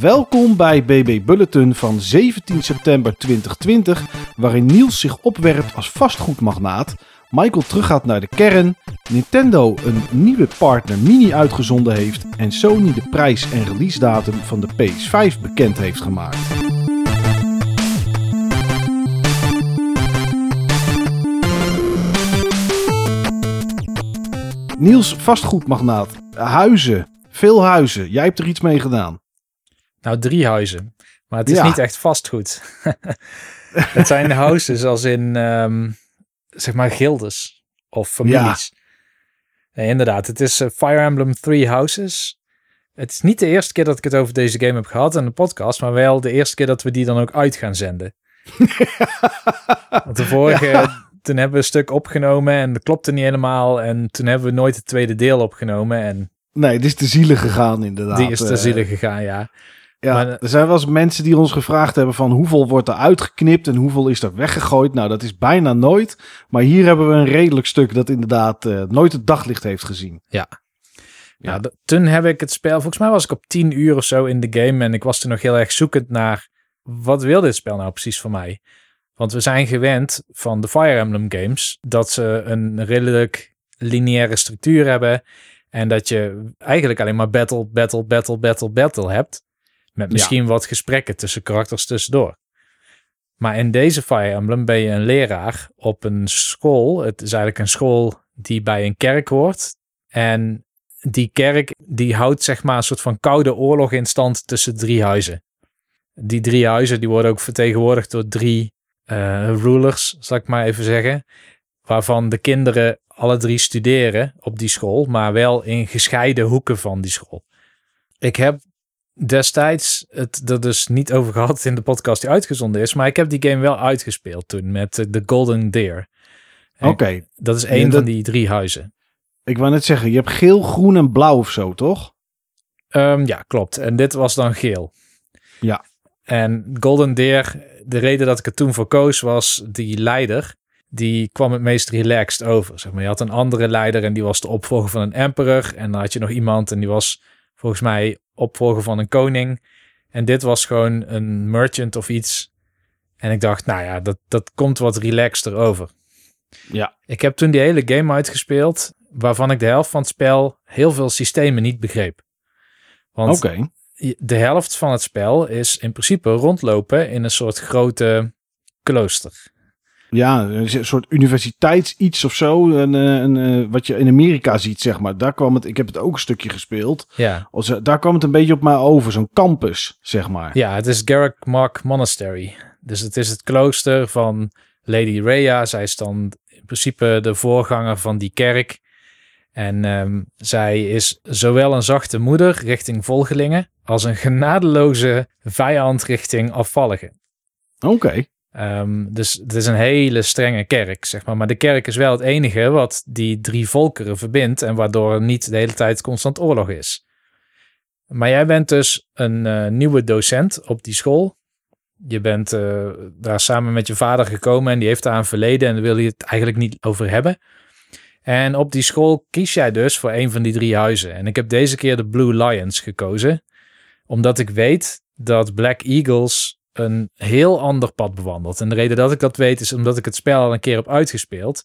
Welkom bij BB Bulletin van 17 september 2020, waarin Niels zich opwerpt als vastgoedmagnaat, Michael teruggaat naar de kern, Nintendo een nieuwe partner Mini uitgezonden heeft en Sony de prijs en release datum van de PS5 bekend heeft gemaakt. Niels, vastgoedmagnaat. Huizen. Veel huizen. Jij hebt er iets mee gedaan. Nou, drie huizen. Maar het is Ja. niet echt vastgoed. het zijn houses als in, ehm, zeg maar, gildes of families. Nee, inderdaad, het is eh, Fire Emblem Three Houses. Het is niet de eerste keer dat ik het over deze game heb gehad in de podcast, maar wel de eerste keer dat we die dan ook uit gaan zenden. Want de vorige, toen hebben we een stuk opgenomen en dat klopte niet helemaal. En toen hebben we nooit het tweede deel opgenomen en Nee, dit is te zielig gegaan inderdaad. die is te Eh, zielig gegaan, ja. Ja, Maar, eh, er zijn wel eens mensen die ons gevraagd hebben van hoeveel wordt er uitgeknipt en hoeveel is er weggegooid. Nou, dat is bijna nooit. Maar hier hebben we een redelijk stuk dat inderdaad eh, nooit het daglicht heeft gezien. Ja. Ja. Ja, d- toen heb ik het spel, volgens mij was ik op 10 uur of zo in de game en ik was toen nog heel erg zoekend naar wat wil dit spel nou precies voor mij? Want we zijn gewend van de Fire Emblem games dat ze een redelijk lineaire structuur hebben en dat je eigenlijk alleen maar battle, battle, battle, battle, battle hebt. Met misschien wat gesprekken tussen karakters tussendoor. Maar in deze Fire Emblem ben je een leraar op een school. Het is eigenlijk een school die bij een kerk hoort. En die kerk die houdt zeg maar een soort van koude oorlog in stand tussen drie huizen. Die drie huizen die worden ook vertegenwoordigd door drie eh, rulers, zal ik maar even zeggen. Waarvan de kinderen alle drie studeren op die school, maar wel in gescheiden hoeken van die school. Ik heb destijds het er dus niet over gehad in de podcast die uitgezonden is, maar ik heb die game wel uitgespeeld toen met eh, The Golden Deer. Oké, Dat is Ja, dat- van die drie huizen. ik wou net zeggen, je hebt geel, groen en blauw of zo, toch? Ehm, ja, klopt. En dit was dan geel. Ja. En Golden Deer, de reden dat ik er toen voor koos was die leider. Die kwam het meest relaxed over. Zeg maar. Je had een andere leider en die was de opvolger van een emperor. En dan had je nog iemand en die was volgens mij opvolger van een koning. En dit was gewoon een merchant of iets. En ik dacht, nou ja, dat, dat komt wat relaxter over. Ja. Ik heb toen die hele game uitgespeeld, waarvan ik de helft van het spel heel veel systemen niet begreep. Want de helft van het spel is in principe rondlopen in een soort grote klooster. Ja, een soort universiteits iets of zo. Een, eh, een, eh, wat je in Amerika ziet, zeg maar. Daar kwam het, ik heb het ook een stukje gespeeld. Ja, Als, eh, daar kwam het een beetje op mij over. Zo'n campus, zeg maar. ja het is Garrick Mark Monastery. Dus het is het klooster van Lady Rhea. Zij is dan in principe de voorganger van die kerk. En ehm, zij is zowel een zachte moeder richting volgelingen als een genadeloze vijand richting afvalligen. Oké. Ehm, dus het is een hele strenge kerk, zeg maar. Maar de kerk is wel het enige wat die drie volkeren verbindt en waardoor er niet de hele tijd constant oorlog is. Maar jij bent dus een eh, nieuwe docent op die school. Je bent eh, daar samen met je vader gekomen en die heeft daar een verleden en daar wil je het eigenlijk niet over hebben. En op die school kies jij dus voor een van die drie huizen. En ik heb deze keer de Blue Lions gekozen, omdat ik weet dat Black Eagles een heel ander pad bewandelt. En de reden dat ik dat weet is omdat ik het spel al een keer heb uitgespeeld.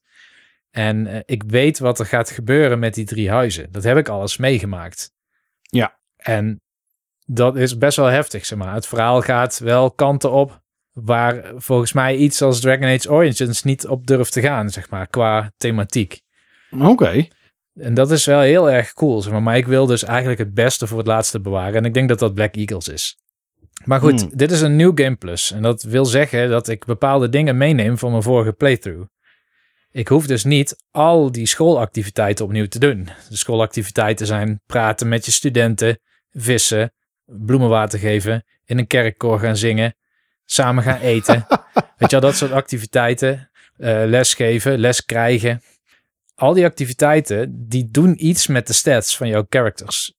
En eh, ik weet wat er gaat gebeuren met die drie huizen. Dat heb ik alles meegemaakt. Ja. En dat is best wel heftig, zeg maar. Het verhaal gaat wel kanten op waar volgens mij iets als Dragon Age Origins niet op durft te gaan, zeg maar, qua thematiek. Oké. En dat is wel heel erg cool, zeg maar. Maar ik wil dus eigenlijk het beste voor het laatste bewaren. En ik denk dat dat Black Eagles is. Maar goed, Hmm. dit is een nieuw Game Plus. En dat wil zeggen dat ik bepaalde dingen meeneem van mijn vorige playthrough. Ik hoef dus niet al die schoolactiviteiten opnieuw te doen. De schoolactiviteiten zijn praten met je studenten, vissen, bloemenwater geven, in een kerkkoor gaan zingen, samen gaan eten. Weet je wel, dat soort activiteiten. eh lesgeven, les krijgen. Al die activiteiten, die doen iets met de stats van jouw characters.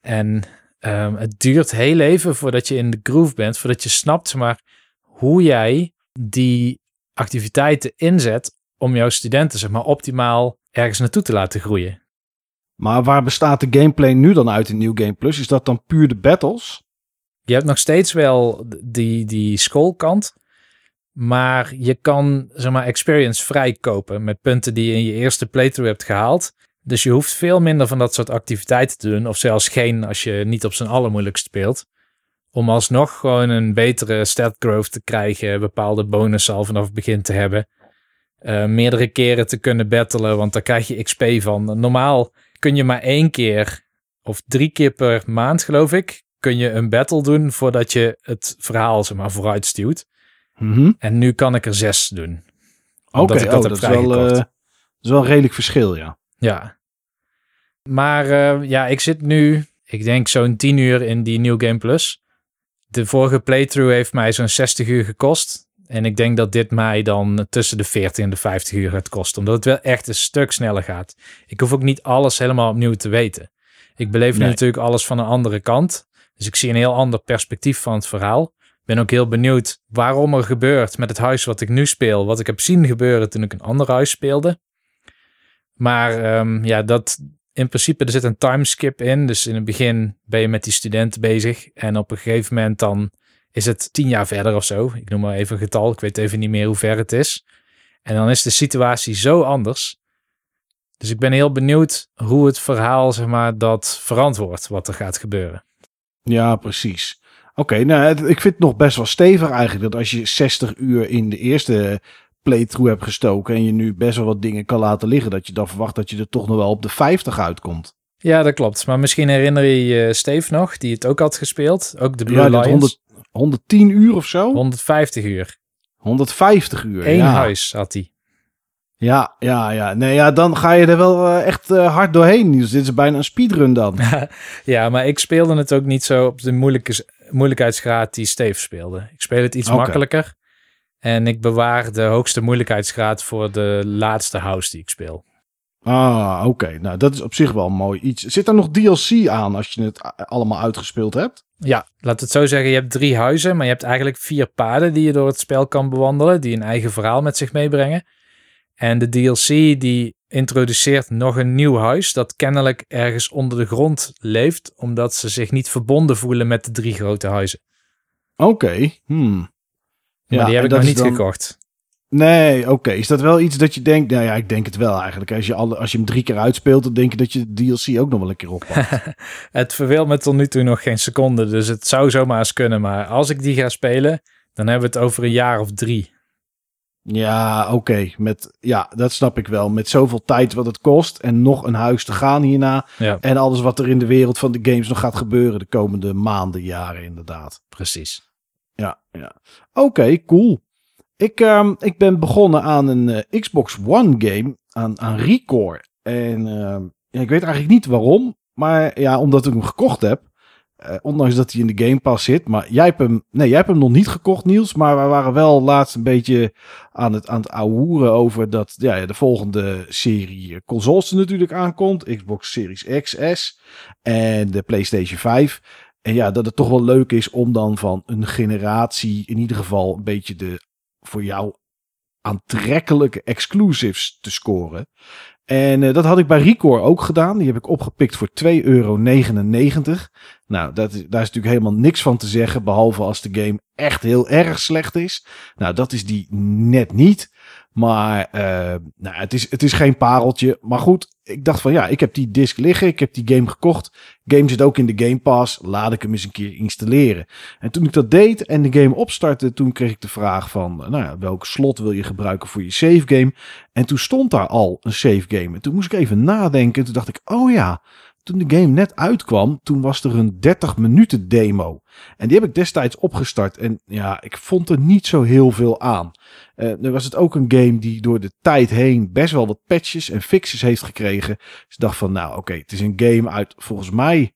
En ehm, het duurt heel even voordat je in de groove bent, voordat je snapt zeg maar, hoe jij die activiteiten inzet om jouw studenten zeg maar, optimaal ergens naartoe te laten groeien. Maar waar bestaat de gameplay nu dan uit in New Game Plus? Is dat dan puur de battles? Je hebt nog steeds wel die, die schoolkant. Maar je kan, zeg maar, experience vrijkopen met punten die je in je eerste playthrough hebt gehaald. Dus je hoeft veel minder van dat soort activiteiten te doen. Of zelfs geen als je niet op zijn allermoeilijkst speelt. Om alsnog gewoon een betere stat growth te krijgen. Bepaalde bonussen al vanaf het begin te hebben. Uh, meerdere keren te kunnen battelen, want daar krijg je XP van. Normaal kun je maar één keer of drie keer per maand, geloof ik, kun je een battle doen voordat je het verhaal zeg maar vooruit stuwt. Mhm. En nu kan ik er zes doen. Oké, ik dat oh, dat, is wel, eh, dat is wel een redelijk verschil, ja. Ja. Maar eh, ja, ik zit nu, ik denk zo'n 10 uur in die New Game Plus. De vorige playthrough heeft mij zo'n 60 uur gekost. En ik denk dat dit mij dan tussen de 40 en de 50 uur gaat kosten. Omdat het wel echt een stuk sneller gaat. Ik hoef ook niet alles helemaal opnieuw te weten. Ik beleef nu natuurlijk alles van een andere kant. Dus ik zie een heel ander perspectief van het verhaal. Ik ben ook heel benieuwd waarom er gebeurt met het huis wat ik nu speel. Wat ik heb zien gebeuren toen ik een ander huis speelde. Maar ehm, ja, dat in principe, er zit een timeskip in. Dus in het begin ben je met die studenten bezig. En op een gegeven moment dan is het tien jaar verder of zo. Ik noem maar even een getal. Ik weet even niet meer hoe ver het is. En dan is de situatie zo anders. Dus ik ben heel benieuwd hoe het verhaal, zeg maar, dat verantwoordt wat er gaat gebeuren. Ja, precies. Oké, nou, ik vind het nog best wel stevig eigenlijk. Dat als je 60 uur in de eerste playthrough hebt gestoken en je nu best wel wat dingen kan laten liggen, dat je dan verwacht dat je er toch nog wel op de 50 uitkomt. Ja, dat klopt. Maar misschien herinner je je Steve nog, die het ook had gespeeld. Ook de Blue ja, Lions. 100, 110 uur of zo? 150 uur. 150 uur. Eén ja. huis had hij. Ja, ja, ja. Nee, ja, dan ga je er wel eh, echt eh, hard doorheen. Dus dit is bijna een speedrun dan. Ja, maar ik speelde het ook niet zo op de moeilijke, moeilijkheidsgraad die Steve speelde. Ik speel het iets makkelijker. En ik bewaar de hoogste moeilijkheidsgraad voor de laatste house die ik speel. Ah, oké. Nou, dat is op zich wel mooi iets. Zit er nog DLC aan als je het allemaal uitgespeeld hebt? Ja, laat het zo zeggen. Je hebt drie huizen, maar je hebt eigenlijk vier paden die je door het spel kan bewandelen. Die een eigen verhaal met zich meebrengen. En de DLC die introduceert nog een nieuw huis dat kennelijk ergens onder de grond leeft. Omdat ze zich niet verbonden voelen met de drie grote huizen. Oké. Hmm. Maar die heb ik nog niet dan- gekocht. Nee, oké. Is dat wel iets dat je denkt? Nou ja, ik denk het wel eigenlijk. Als je, alle, als je hem drie keer uitspeelt, dan denk je dat je de DLC ook nog wel een keer oppakt. Het verveelt me tot nu toe nog geen seconde, dus het zou zomaar eens kunnen. Maar als ik die ga spelen, dan hebben we het over een jaar of drie. ja, oké. Met Ja, dat snap ik wel. Met zoveel tijd wat het kost en nog een huis te gaan hierna. Ja, En alles wat er in de wereld van de games nog gaat gebeuren de komende maanden, jaren inderdaad. precies. Ja, ja. Oké, cool. Ik, ehm, ik ben begonnen aan een eh, Xbox One game, aan, aan Recore. En ehm, ik weet eigenlijk niet waarom, maar ja, omdat ik hem gekocht heb. Eh, ondanks dat hij in de Game Pass zit. Maar jij hebt hem, nee, jij hebt hem nog niet gekocht, Niels. Maar we waren wel laatst een beetje aan het, aan het over dat ja, de volgende serie eh, consoles natuurlijk aankomt. Xbox Series X, S en de PlayStation 5. En ja, dat het toch wel leuk is om dan van een generatie in ieder geval een beetje de voor jou aantrekkelijke exclusives te scoren. En eh, dat had ik bij Recore ook gedaan. Die heb ik opgepikt voor 2,99 euro. Nou, dat, daar is natuurlijk helemaal niks van te zeggen. Behalve als de game echt heel erg slecht is. Nou, dat is die net niet. Maar eh, nou, het, is, het is geen pareltje. Maar goed, ik dacht van ja, ik heb die disc liggen. Ik heb die game gekocht. Game zit ook in de Game Pass. Laat ik hem eens een keer installeren. En toen ik dat deed en de game opstartte, toen kreeg ik de vraag van, nou ja, welk slot wil je gebruiken voor je save game? En toen stond daar al een save game. En toen moest ik even nadenken. Toen dacht ik, oh ja, toen de game net uitkwam, toen was er een 30 minuten demo. En die heb ik destijds opgestart. En ja, ik vond er niet zo heel veel aan. Eh nu was het ook een game die door de tijd heen best wel wat patches en fixes heeft gekregen. Dus ik dacht van, nou oké, het is een game uit volgens mij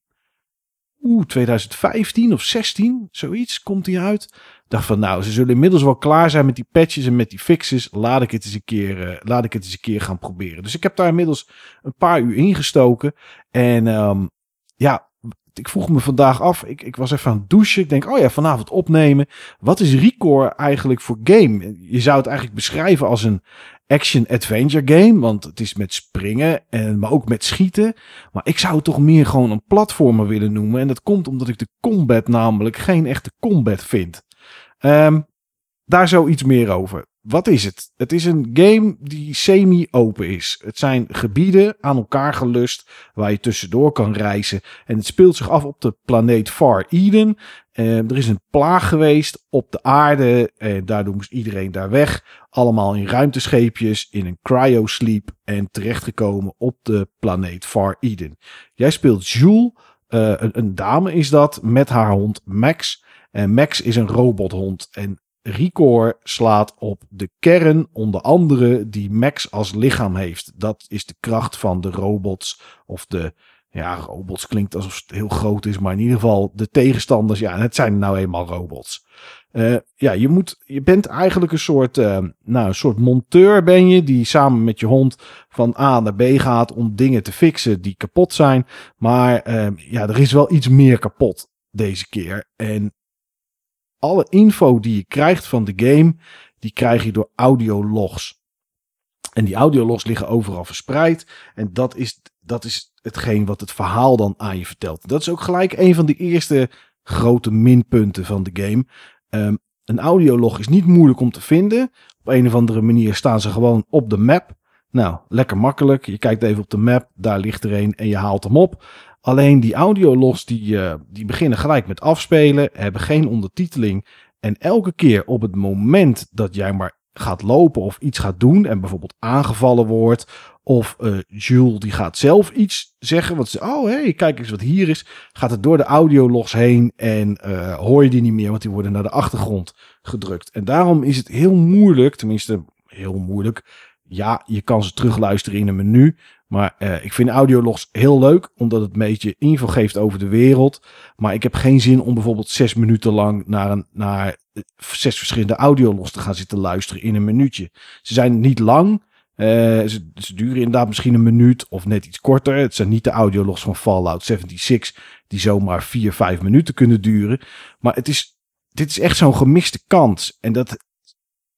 oeh, 2015 of 16, zoiets komt die uit. Dacht van, nou, ze zullen inmiddels wel klaar zijn met die patches en met die fixes. Laat ik het eens een keer, eh, laat ik het eens een keer gaan proberen. Dus ik heb daar inmiddels een paar uur ingestoken. En ehm, ja, ik vroeg me vandaag af, ik, ik was even aan het douchen. Ik denk, oh ja, vanavond opnemen. Wat is Recore eigenlijk voor game? Je zou het eigenlijk beschrijven als een action-adventure game. Want het is met springen, en, maar ook met schieten. Maar ik zou het toch meer gewoon een platformer willen noemen. En dat komt omdat ik de combat namelijk geen echte combat vind. Um, daar zoiets meer over. Wat is het? Het is een game die semi-open is. Het zijn gebieden aan elkaar gelust waar je tussendoor kan reizen. En het speelt zich af op de planeet Far Eden. Uh, er is een plaag geweest op de aarde. En daardoor moest iedereen daar weg. Allemaal in ruimtescheepjes, in een cryosleep. En terechtgekomen op de planeet Far Eden. Jij speelt Jules. Uh, een, een dame is dat, met haar hond Max. En Max is een robothond. En Recore slaat op de kern, onder andere, die Max als lichaam heeft. Dat is de kracht van de robots. Of de, ja, robots klinkt alsof het heel groot is, maar in ieder geval de tegenstanders. Ja, het zijn nou eenmaal robots. Uh, ja, je, moet, je bent eigenlijk een soort, uh, nou, een soort monteur ben je, die samen met je hond van A naar B gaat om dingen te fixen die kapot zijn. Maar uh, ja, er is wel iets meer kapot deze keer. En alle info die je krijgt van de game, die krijg je door audiologs. En die audiologs liggen overal verspreid. En dat is, dat is hetgeen wat het verhaal dan aan je vertelt. Dat is ook gelijk een van de eerste grote minpunten van de game. Um, een audiolog is niet moeilijk om te vinden. Op een of andere manier staan ze gewoon op de map. Nou, lekker makkelijk. Je kijkt even op de map, daar ligt er een en je haalt hem op. Alleen die audiologs die, uh, die beginnen gelijk met afspelen, hebben geen ondertiteling. En elke keer op het moment dat jij maar gaat lopen of iets gaat doen en bijvoorbeeld aangevallen wordt of uh, Jules die gaat zelf iets zeggen, ze, oh hey, kijk eens wat hier is, gaat het door de audiologs heen en uh, hoor je die niet meer, want die worden naar de achtergrond gedrukt. En daarom is het heel moeilijk, tenminste heel moeilijk, ja, je kan ze terugluisteren in een menu. Maar uh, ik vind audiologs heel leuk, omdat het een beetje info geeft over de wereld. Maar ik heb geen zin om bijvoorbeeld zes minuten lang naar, een, naar zes verschillende audiologs te gaan zitten luisteren in een minuutje. Ze zijn niet lang. Ze, ze, duren inderdaad misschien een minuut of net iets korter. Het zijn niet de audiologs van Fallout 76 die zomaar vier, vijf minuten kunnen duren. Maar het is, dit is echt zo'n gemiste kans. En dat,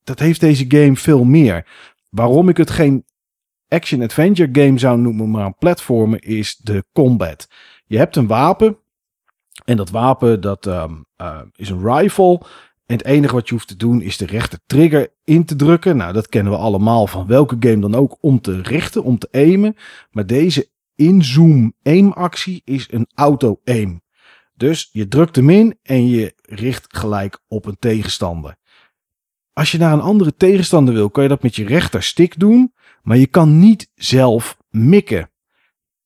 dat heeft deze game veel meer. Waarom ik het geen action-adventure game zou noemen, maar een platformer, is de combat. Je hebt een wapen. En dat wapen dat um, uh, is een rifle. En het enige wat je hoeft te doen is de rechter trigger in te drukken. Nou, dat kennen we allemaal van welke game dan ook om te richten, om te aimen. Maar deze inzoom aim actie is een auto aim. Dus je drukt hem in en je richt gelijk op een tegenstander. Als je naar een andere tegenstander wil, kan je dat met je rechterstick doen. Maar je kan niet zelf mikken.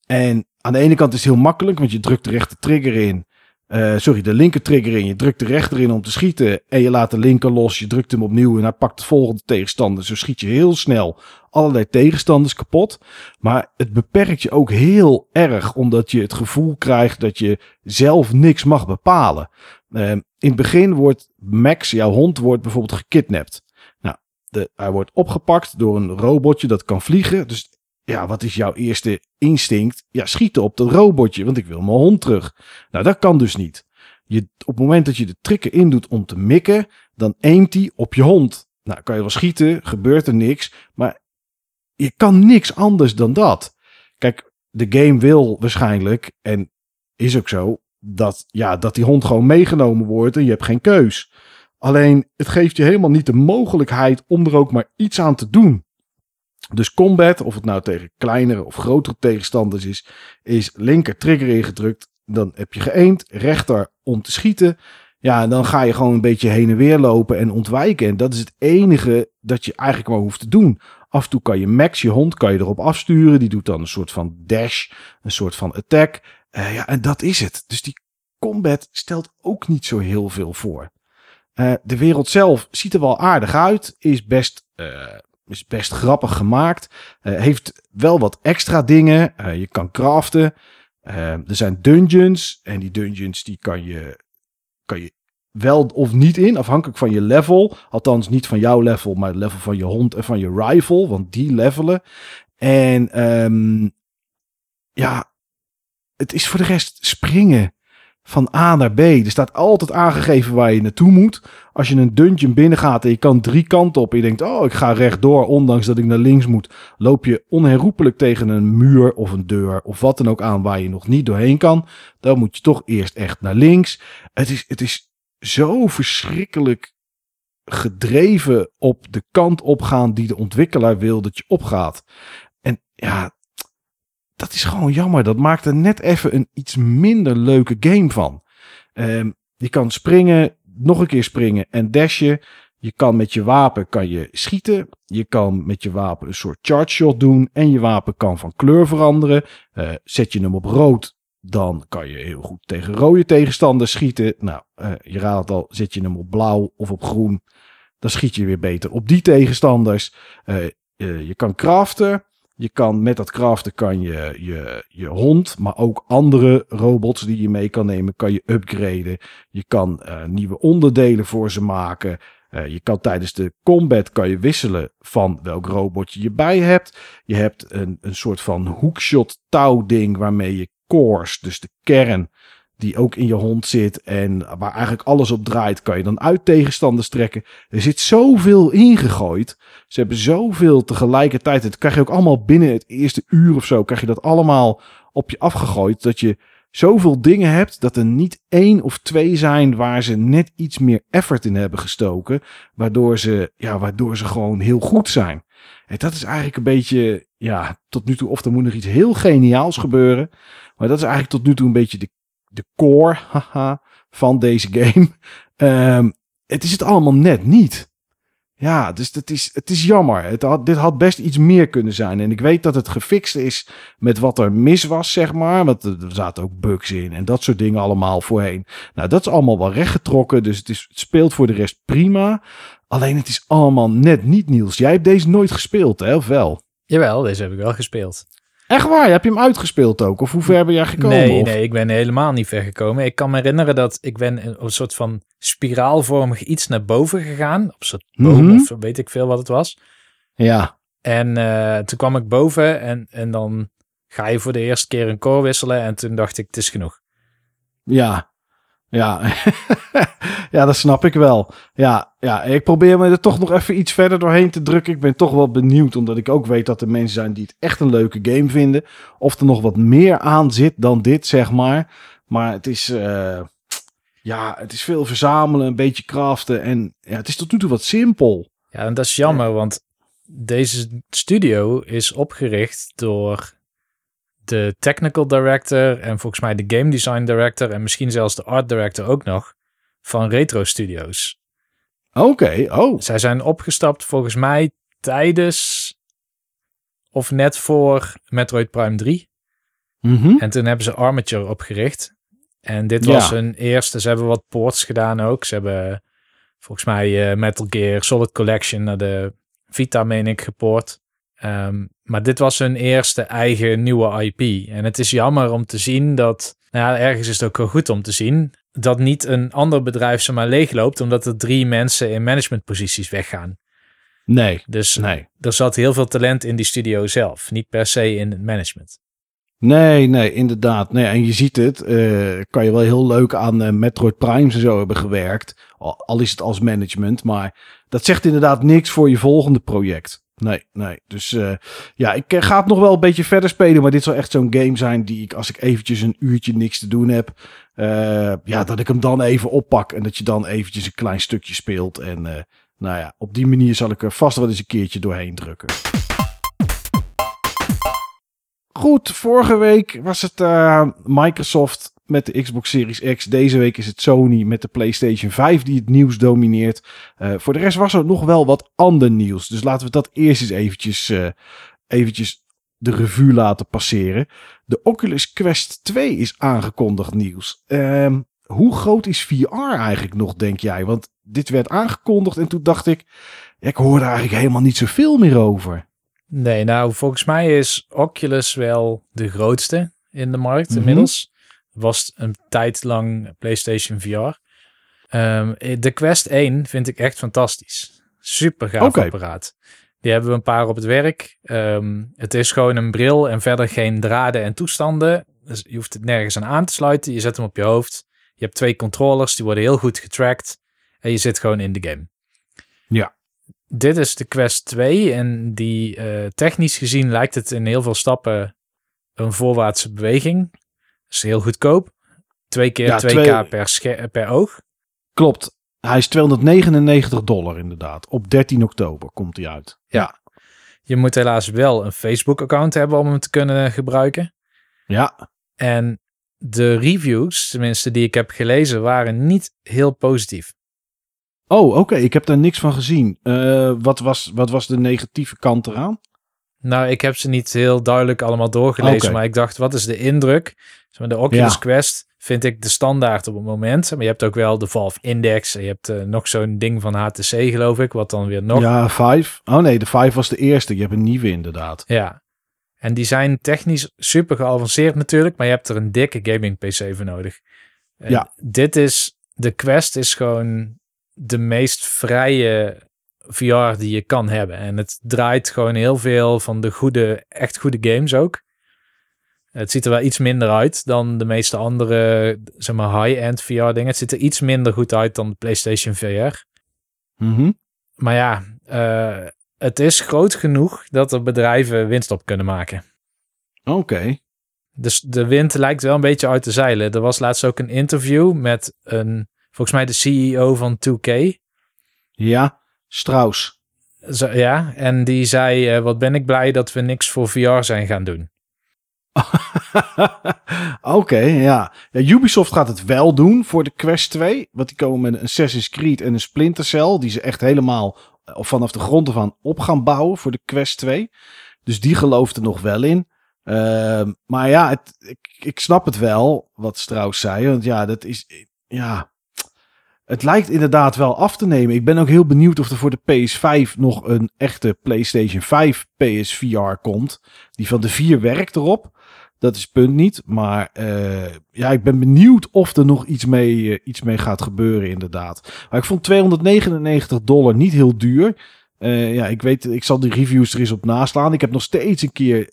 En aan de ene kant is het heel makkelijk, want je drukt de rechter trigger in. Uh, sorry, de linker trigger in. Je drukt de rechter in om te schieten. En je laat de linker los. Je drukt hem opnieuw en hij pakt de volgende tegenstander. Zo schiet je heel snel allerlei tegenstanders kapot. Maar het beperkt je ook heel erg, omdat je het gevoel krijgt dat je zelf niks mag bepalen. Uh, in het begin wordt Max, jouw hond, wordt bijvoorbeeld gekidnapt. Hij wordt opgepakt door een robotje dat kan vliegen. Dus ja, wat is jouw eerste instinct? Ja, schieten op dat robotje, want ik wil mijn hond terug. Nou, dat kan dus niet. Je, op het moment dat je de trigger indoet om te mikken, dan aimt hij op je hond. Nou, kan je wel schieten, gebeurt er niks. Maar je kan niks anders dan dat. Kijk, de game wil waarschijnlijk, en is ook zo, dat, ja, dat die hond gewoon meegenomen wordt en je hebt geen keus. Alleen, het geeft je helemaal niet de mogelijkheid om er ook maar iets aan te doen. Dus combat, of het nou tegen kleinere of grotere tegenstanders is, is linker trigger ingedrukt. Dan heb je geëend, rechter om te schieten. Ja, en dan ga je gewoon een beetje heen en weer lopen en ontwijken. En dat is het enige dat je eigenlijk maar hoeft te doen. Af en toe kan je Max, je hond, kan je erop afsturen. Die doet dan een soort van dash, een soort van attack. Uh, ja, en dat is het. Dus die combat stelt ook niet zo heel veel voor. Uh, de wereld zelf ziet er wel aardig uit. Is best, uh, is best grappig gemaakt. heeft wel wat extra dingen. je kan craften. er zijn dungeons. En die dungeons die kan je, kan je wel of niet in, afhankelijk van je level. Althans, niet van jouw level, maar het level van je hond en van je rifle, want die levelen. En um, ja, het is voor de rest springen. Van A naar B. Er staat altijd aangegeven waar je naartoe moet. Als je een dungeon binnengaat en je kan drie kanten op en je denkt, oh, ik ga rechtdoor, ondanks dat ik naar links moet, loop je onherroepelijk tegen een muur of een deur of wat dan ook aan waar je nog niet doorheen kan. Dan moet je toch eerst echt naar links. Het is, het is zo verschrikkelijk gedreven op de kant opgaan die de ontwikkelaar wil dat je opgaat. En ja, dat is gewoon jammer. Dat maakt er net even een iets minder leuke game van. Um, je kan springen, nog een keer springen en dashen. Je kan met je wapen kan je schieten. Je kan met je wapen een soort charge shot doen. En je wapen kan van kleur veranderen. Uh, zet je hem op rood, dan kan je heel goed tegen rode tegenstanders schieten. Nou, uh, je raadt al, zet je hem op blauw of op groen. Dan schiet je weer beter op die tegenstanders. Uh, je kan craften. Je kan met dat craften kan je, je je hond, maar ook andere robots die je mee kan nemen, kan je upgraden. Je kan uh, nieuwe onderdelen voor ze maken. Uh, je kan tijdens de combat kan je wisselen van welk robotje je bij hebt. Je hebt een, een soort van hookshot touw ding waarmee je cores, dus de kern, die ook in je hond zit en waar eigenlijk alles op draait, kan je dan uit tegenstanders trekken. Er zit zoveel ingegooid. Ze hebben zoveel tegelijkertijd. Het krijg je ook allemaal binnen het eerste uur of zo. Krijg je dat allemaal op je afgegooid. Dat je zoveel dingen hebt dat er niet één of twee zijn waar ze net iets meer effort in hebben gestoken. Waardoor ze, ja, waardoor ze gewoon heel goed zijn. En dat is eigenlijk een beetje, ja, tot nu toe, of er moet nog iets heel geniaals gebeuren. Maar dat is eigenlijk tot nu toe een beetje de de core haha, van deze game. Um, het is het allemaal net niet. Ja, dus het is, het is jammer. Het had, dit had best iets meer kunnen zijn. En ik weet dat het gefixt is met wat er mis was, zeg maar. Want er zaten ook bugs in en dat soort dingen allemaal voorheen. Nou, dat is allemaal wel rechtgetrokken. Dus het, is, speelt voor de rest prima. Alleen het is allemaal net niet, Niels. Jij hebt deze nooit gespeeld, hè? Of wel? Jawel, deze heb ik wel gespeeld. Echt waar? Heb je hem uitgespeeld ook? Of hoe ver ben jij gekomen? Nee, nee, ik ben helemaal niet ver gekomen. Ik kan me herinneren dat ik ben op een soort van spiraalvormig iets naar boven gegaan. Op een soort boom mm -hmm. of weet ik veel wat het was. Ja. En uh, toen kwam ik boven en, en dan ga je voor de eerste keer een core wisselen. En toen dacht ik, het is genoeg. Ja, ja, ja, dat snap ik wel. Ja, ja, ik probeer me er toch nog even iets verder doorheen te drukken. Ik ben toch wel benieuwd, omdat ik ook weet dat er mensen zijn die het echt een leuke game vinden. Of er nog wat meer aan zit dan dit, zeg maar. Maar het is, uh, ja, het is veel verzamelen, een beetje craften. En ja, het is tot nu toe wat simpel. Ja, en dat is jammer, want deze studio is opgericht door de technical director en volgens mij de game design director en misschien zelfs de art director ook nog van Retro Studios. Oké, oh. Zij zijn opgestapt volgens mij tijdens of net voor Metroid Prime 3. Mm -hmm. En toen hebben ze Armature opgericht. En dit was ja. hun eerste. Ze hebben wat ports gedaan ook. Ze hebben volgens mij uh, Metal Gear Solid Collection naar de Vita, meen ik, gepoord. Um, maar dit was hun eerste eigen nieuwe IP. En het is jammer om te zien dat, nou ja, ergens is het ook wel goed om te zien, dat niet een ander bedrijf zomaar leegloopt, omdat er drie mensen in managementposities weggaan. Nee. Dus nee. er zat heel veel talent in die studio zelf, niet per se in het management. Nee, nee, inderdaad. Nee, en je ziet het, uh, kan je wel heel leuk aan uh, Metroid Prime en zo hebben gewerkt. Al, al is het als management, maar dat zegt inderdaad niks voor je volgende project. Nee, nee. Dus uh, ja, ik ga het nog wel een beetje verder spelen. Maar dit zal echt zo'n game zijn die ik, als ik eventjes een uurtje niks te doen heb. Uh, ja, dat ik hem dan even oppak. En dat je dan eventjes een klein stukje speelt. En nou ja, op die manier zal ik er vast wel eens een keertje doorheen drukken. Goed, vorige week was het Microsoft met de Xbox Series X. Deze week is het Sony met de PlayStation 5 die het nieuws domineert. Uh, voor de rest was er nog wel wat ander nieuws. Dus laten we dat eerst eens eventjes, uh, eventjes de revue laten passeren. De Oculus Quest 2 is aangekondigd nieuws. Uh, hoe groot is VR eigenlijk nog, denk jij? Want dit werd aangekondigd en toen dacht ik, ik hoorde eigenlijk helemaal niet zoveel meer over. Nee, nou volgens mij is Oculus wel de grootste in de markt mm -hmm. inmiddels was een tijd lang PlayStation VR. Um, de Quest 1 vind ik echt fantastisch. Super gaaf okay. apparaat. Die hebben we een paar op het werk. Um, het is gewoon een bril en verder geen draden en toestanden. Dus je hoeft het nergens aan aan te sluiten. Je zet hem op je hoofd Je hebt twee controllers, die worden heel goed getracked. En je zit gewoon in de game. Ja. Dit is de Quest 2 en die eh, technisch gezien lijkt het in heel veel stappen een voorwaartse beweging. Is heel goedkoop. Twee keer Ja, 2K twee- Per, per oog. Klopt. Hij is 299 dollar inderdaad. Op 13 oktober komt hij uit. Je moet helaas wel een Facebook-account hebben om hem te kunnen gebruiken. Ja. En de reviews, tenminste die ik heb gelezen, waren niet heel positief. Oh, oké. Ik heb daar niks van gezien. Eh, wat, was, wat was de negatieve kant eraan? Nou, ik heb ze niet heel duidelijk allemaal doorgelezen, maar ik dacht, wat is de indruk? Maar, de Oculus Ja. Quest vind ik de standaard op het moment. Maar je hebt ook wel de Valve Index en je hebt eh, nog zo'n ding van HTC, geloof ik, wat dan weer nog... Ja, 5. Oh nee, de 5 was de eerste. Je hebt een nieuwe inderdaad. Ja. En die zijn technisch super geavanceerd natuurlijk, maar je hebt er een dikke gaming PC voor nodig. Ja. Dit is, de Quest is gewoon de meest vrije VR die je kan hebben. En het draait gewoon heel veel van de goede, echt goede games ook. Het ziet er wel iets minder uit dan de meeste andere, zeg maar, high-end VR dingen. Het ziet er iets minder goed uit dan de PlayStation VR. Mhm. Maar ja, eh, het is groot genoeg dat er bedrijven winst op kunnen maken. Oké. Dus de wind lijkt wel een beetje uit te zeilen. Er was laatst ook een interview met een, volgens mij de CEO van 2K. Ja, Strauss. Zo, ja, en die zei, eh, wat ben ik blij dat we niks voor VR zijn gaan doen. Oké, ja. Ubisoft gaat het wel doen voor de Quest 2. Want die komen met een Assassin's Creed en een Splinter Cell. Die ze echt helemaal eh, vanaf de grond ervan op gaan bouwen voor de Quest 2. Dus die gelooft er nog wel in. Ehm, maar ja, het, ik, ik snap het wel, wat Strauss zei. Want ja, dat is... Ja, het lijkt inderdaad wel af te nemen. Ik ben ook heel benieuwd of er voor de PS5 nog een echte PlayStation 5 PSVR komt. Die van de 4 werkt erop. Dat is punt niet. Maar eh, ja, ik ben benieuwd of er nog iets mee, eh, iets mee gaat gebeuren, inderdaad. Maar ik vond 299 dollar niet heel duur. Eh, ja, ik weet, ik zal die reviews er eens op naslaan. Ik heb nog steeds een keer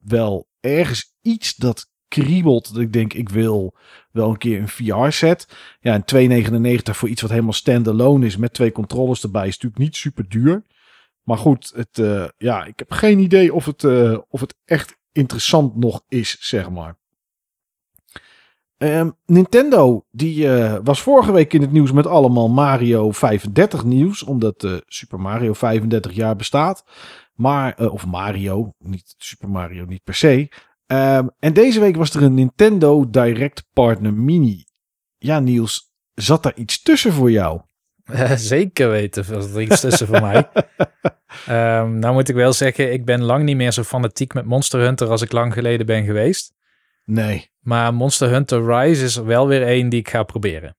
wel ergens iets dat kriebelt. Dat ik denk, ik wil wel een keer een VR-set. Ja, en 2,99 voor iets wat helemaal standalone is met twee controllers erbij is natuurlijk niet super duur. Maar goed, het, ja, ik heb geen idee of het, eh, of het echt interessant nog is, zeg maar. Ehm, Nintendo, die eh, was vorige week in het nieuws met allemaal Mario 35 nieuws, omdat eh, Super Mario 35 jaar bestaat. Maar, eh, of Mario, niet Super Mario, niet per se. Ehm, en deze week was er een Nintendo Direct Partner Mini. Ja, Niels, zat daar iets tussen voor jou? Zeker weten, was er iets tussen voor mij. Ehm, nou moet ik wel zeggen, ik ben lang niet meer zo fanatiek met Monster Hunter als ik lang geleden ben geweest. Nee. Maar Monster Hunter Rise is wel weer één die ik ga proberen.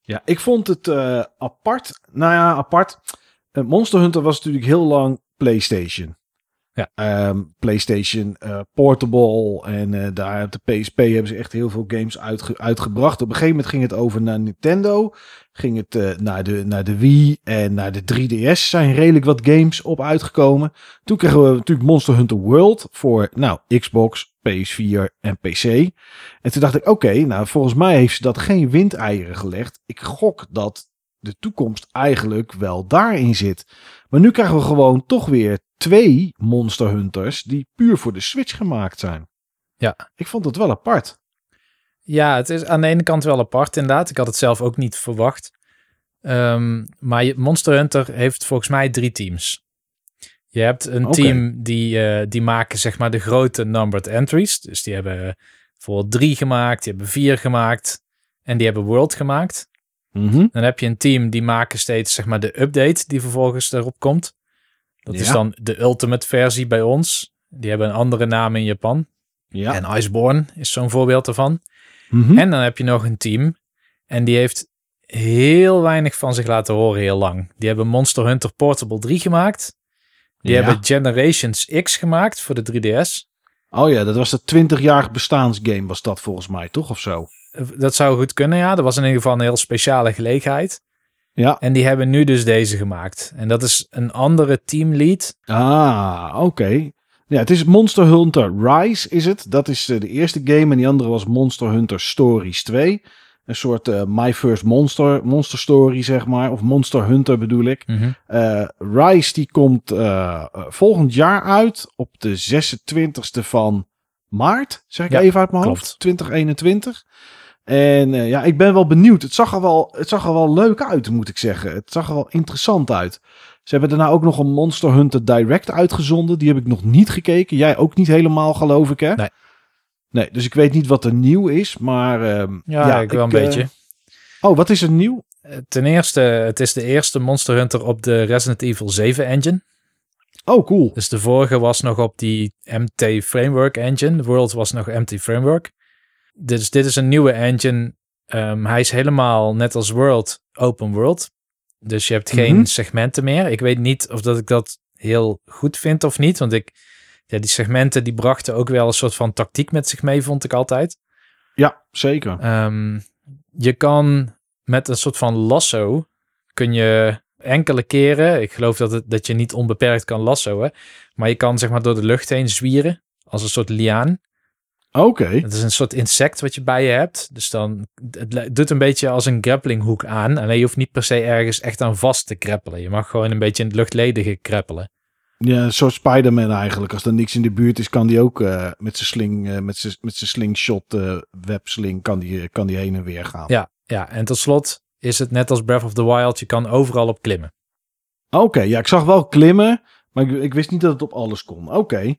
Ja, ik vond het eh, apart. Nou ja, apart. Eh, Monster Hunter was natuurlijk heel lang PlayStation. Ja. Ehm, PlayStation eh, Portable. En eh, daar op de PSP hebben ze echt heel veel games uitge- uitgebracht. Op een gegeven moment ging het over naar Nintendo. Ging het eh, naar, de, naar de Wii en naar de 3DS zijn redelijk wat games op uitgekomen. Toen kregen we natuurlijk Monster Hunter World voor nou, Xbox, PS4 en PC. En toen dacht ik, oké, nou volgens mij heeft ze dat geen windeieren gelegd. Ik gok dat de toekomst eigenlijk wel daarin zit. Maar nu krijgen we gewoon toch weer twee Monster Hunters die puur voor de Switch gemaakt zijn. Ja. Ik vond het wel apart. Ja, het is aan de ene kant wel apart inderdaad. Ik had het zelf ook niet verwacht. Ehm, maar Monster Hunter heeft volgens mij drie teams. Je hebt een team die, eh, die maken zeg maar de grote numbered entries. Dus die hebben eh, bijvoorbeeld drie gemaakt, die hebben vier gemaakt en die hebben World gemaakt. Mhm. Dan heb je een team die maken steeds zeg maar de update die vervolgens erop komt. Dat is dan de ultimate versie bij ons. Die hebben een andere naam in Japan. Ja. En Iceborne is zo'n voorbeeld ervan. Mhm. En dan heb je nog een team. En die heeft heel weinig van zich laten horen heel lang. Die hebben Monster Hunter Portable 3 gemaakt. Die Ja. hebben Generations X gemaakt voor de 3DS. Oh ja, dat was de 20-jarig bestaansgame was dat volgens mij, toch? Of zo? Dat zou goed kunnen, ja. Dat was in ieder geval een heel speciale gelegenheid. Ja. En die hebben nu dus deze gemaakt. En dat is een andere teamlead. Ah, oké. Ja, het is Monster Hunter Rise, is het. Dat is eh, de eerste game. En die andere was Monster Hunter Stories 2. Een soort eh, My First Monster, Monster Story, zeg maar. Of Monster Hunter bedoel ik. Eh, Rise die komt volgend jaar uit op de 26e van maart. Zeg ik Ja, even uit mijn klopt. hoofd. 2021. En eh, ja, ik ben wel benieuwd. Het zag, er wel, het zag er wel leuk uit, moet ik zeggen. Het zag er wel interessant uit. Ze hebben daarna ook nog een Monster Hunter Direct uitgezonden. Die heb ik nog niet gekeken. Jij ook niet helemaal, geloof ik, hè? Nee. Nee, dus ik weet niet wat er nieuw is, maar... ehm, Ja, ik wel een eh, beetje. Oh, wat is er nieuw? Eh, Ten eerste, het is de eerste Monster Hunter op de Resident Evil 7 engine. Oh, cool. Dus de vorige was nog op die MT Framework engine. De World was nog MT Framework. Dus dit is een nieuwe engine. Ehm, hij is helemaal net als World open world. Dus je hebt geen Mhm. segmenten meer. Ik weet niet of dat ik dat heel goed vind of niet. Want ik, ja, die segmenten die brachten ook wel een soort van tactiek met zich mee, vond ik altijd. Ja, zeker. Ehm, je kan met een soort van lasso kun je enkele keren, ik geloof dat, het, dat je niet onbeperkt kan lassoen, maar je kan zeg maar door de lucht heen zwieren als een soort liaan. Oké. Het is een soort insect wat je bij je hebt. Dus dan, het doet een beetje als een grapplinghoek aan. Alleen je hoeft niet per se ergens echt aan vast te kreppelen. Je mag gewoon een beetje in het luchtledige kreppelen. Ja, een soort Spider-Man eigenlijk. Als er niks in de buurt is, kan die ook eh, met zijn sling, eh, met zijn met zijn slingshot eh websling, kan die, kan die heen en weer gaan. Ja, ja, en tot slot is het net als Breath of the Wild. Je kan overal op klimmen. Oké, ja, ik zag wel klimmen, maar ik, ik wist niet dat het op alles kon. Oké.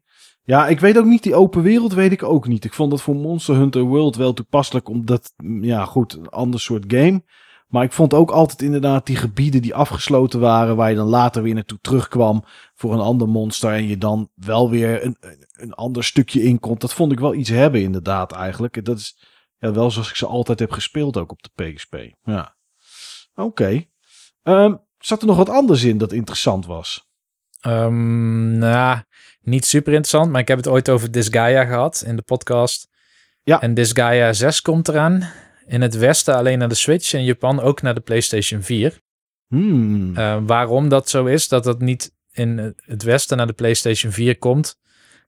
Ja, ik weet ook niet, die open wereld weet ik ook niet. Ik vond dat voor Monster Hunter World wel toepasselijk, omdat, ja goed, een ander soort game. Maar ik vond ook altijd inderdaad die gebieden die afgesloten waren, waar je dan later weer naartoe terugkwam voor een ander monster en je dan wel weer een, een, ander stukje in kon. Dat vond ik wel iets hebben inderdaad eigenlijk. Dat is ja, wel zoals ik ze altijd heb gespeeld ook op de PSP. Ja. Oké. Ehm, zat er nog wat anders in dat interessant was? Ehm, nou, niet super interessant, maar ik heb het ooit over Disgaea gehad in de podcast. Ja. En Disgaea 6 komt eraan. In het westen alleen naar de Switch, in Japan ook naar de PlayStation 4. Hmm. Eh, waarom dat zo is, dat dat niet in het westen naar de PlayStation 4 komt,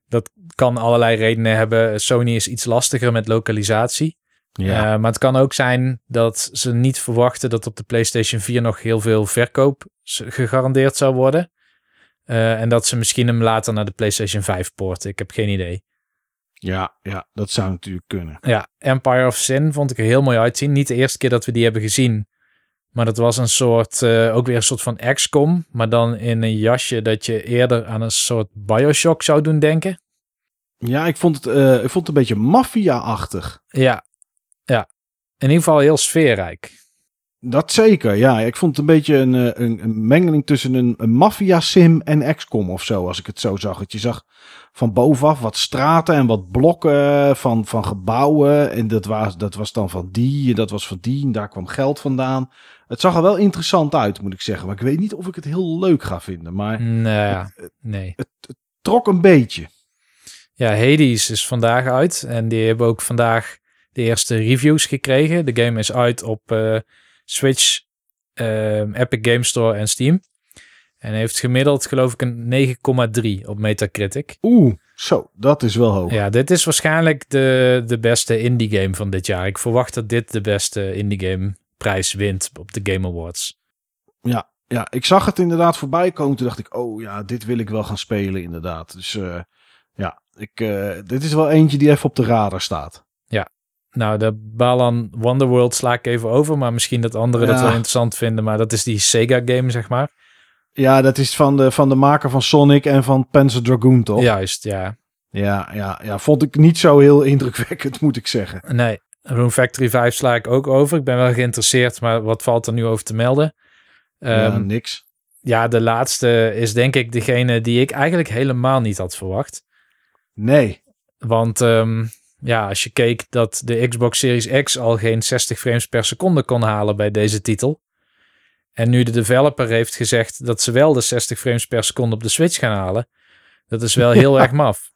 dat kan allerlei redenen hebben. Sony is iets lastiger met lokalisatie. ja. Eh, maar het kan ook zijn dat ze niet verwachten dat op de PlayStation 4 nog heel veel verkoop gegarandeerd zou worden. Eh, en dat ze misschien hem later naar de PlayStation 5 poorten. Ik heb geen idee. ja, ja, dat zou natuurlijk kunnen. Ja, Empire of Sin vond ik er heel mooi uitzien. Niet de eerste keer dat we die hebben gezien. Maar dat was een soort, eh, ook weer een soort van XCOM. Maar dan in een jasje dat je eerder aan een soort Bioshock zou doen denken. Ja, ik vond het, eh, ik vond het een beetje maffia-achtig. Ja, ja. In ieder geval heel sfeerrijk. Dat zeker, ja. Ik vond het een beetje een, eh, een, een mengeling tussen een, een maffia-sim en XCOM of zo, als ik het zo zag. Dat je zag van bovenaf wat straten en wat blokken van, van gebouwen. En dat was, dat was dan van die, en dat was van die, en daar kwam geld vandaan. Het zag er wel interessant uit, moet ik zeggen. Maar ik weet niet of ik het heel leuk ga vinden. Maar Nee, nee. trok een beetje. Ja, Hades is vandaag uit. En die hebben ook vandaag de eerste reviews gekregen. De game is uit op eh, Switch, ehm, Epic Game Store en Steam. En heeft gemiddeld, geloof ik, een 9,3 op Metacritic. Oeh, zo, dat is wel hoog. Ja, dit is waarschijnlijk de, de beste indie game van dit jaar. Ik verwacht dat dit de beste indie game prijs wint op de Game Awards. Ja, ja, ik zag het inderdaad voorbij komen. Toen dacht ik, oh ja, dit wil ik wel gaan spelen inderdaad. Dus eh, ja, ik, eh, dit is wel eentje die even op de radar staat. Nou, de Balan Wonderworld sla ik even over, maar misschien dat anderen dat wel interessant vinden. Maar dat is die Sega game, zeg maar. Ja, dat is van de, van de maker van Sonic en van Panzer Dragoon, toch? Juist, ja. Ja, ja, ja, vond ik niet zo heel indrukwekkend, moet ik zeggen. Nee, Room Factory 5 sla ik ook over. Ik ben wel geïnteresseerd, maar wat valt er nu over te melden? ja, Ehm, niks. ja, de laatste is denk ik degene die ik eigenlijk helemaal niet had verwacht. Nee. Want ehm, ja, als je keek dat de Xbox Series X al geen 60 frames per seconde kon halen bij deze titel. En nu de developer heeft gezegd dat ze wel de 60 frames per seconde op de Switch gaan halen. Dat is wel heel Ja. erg maf.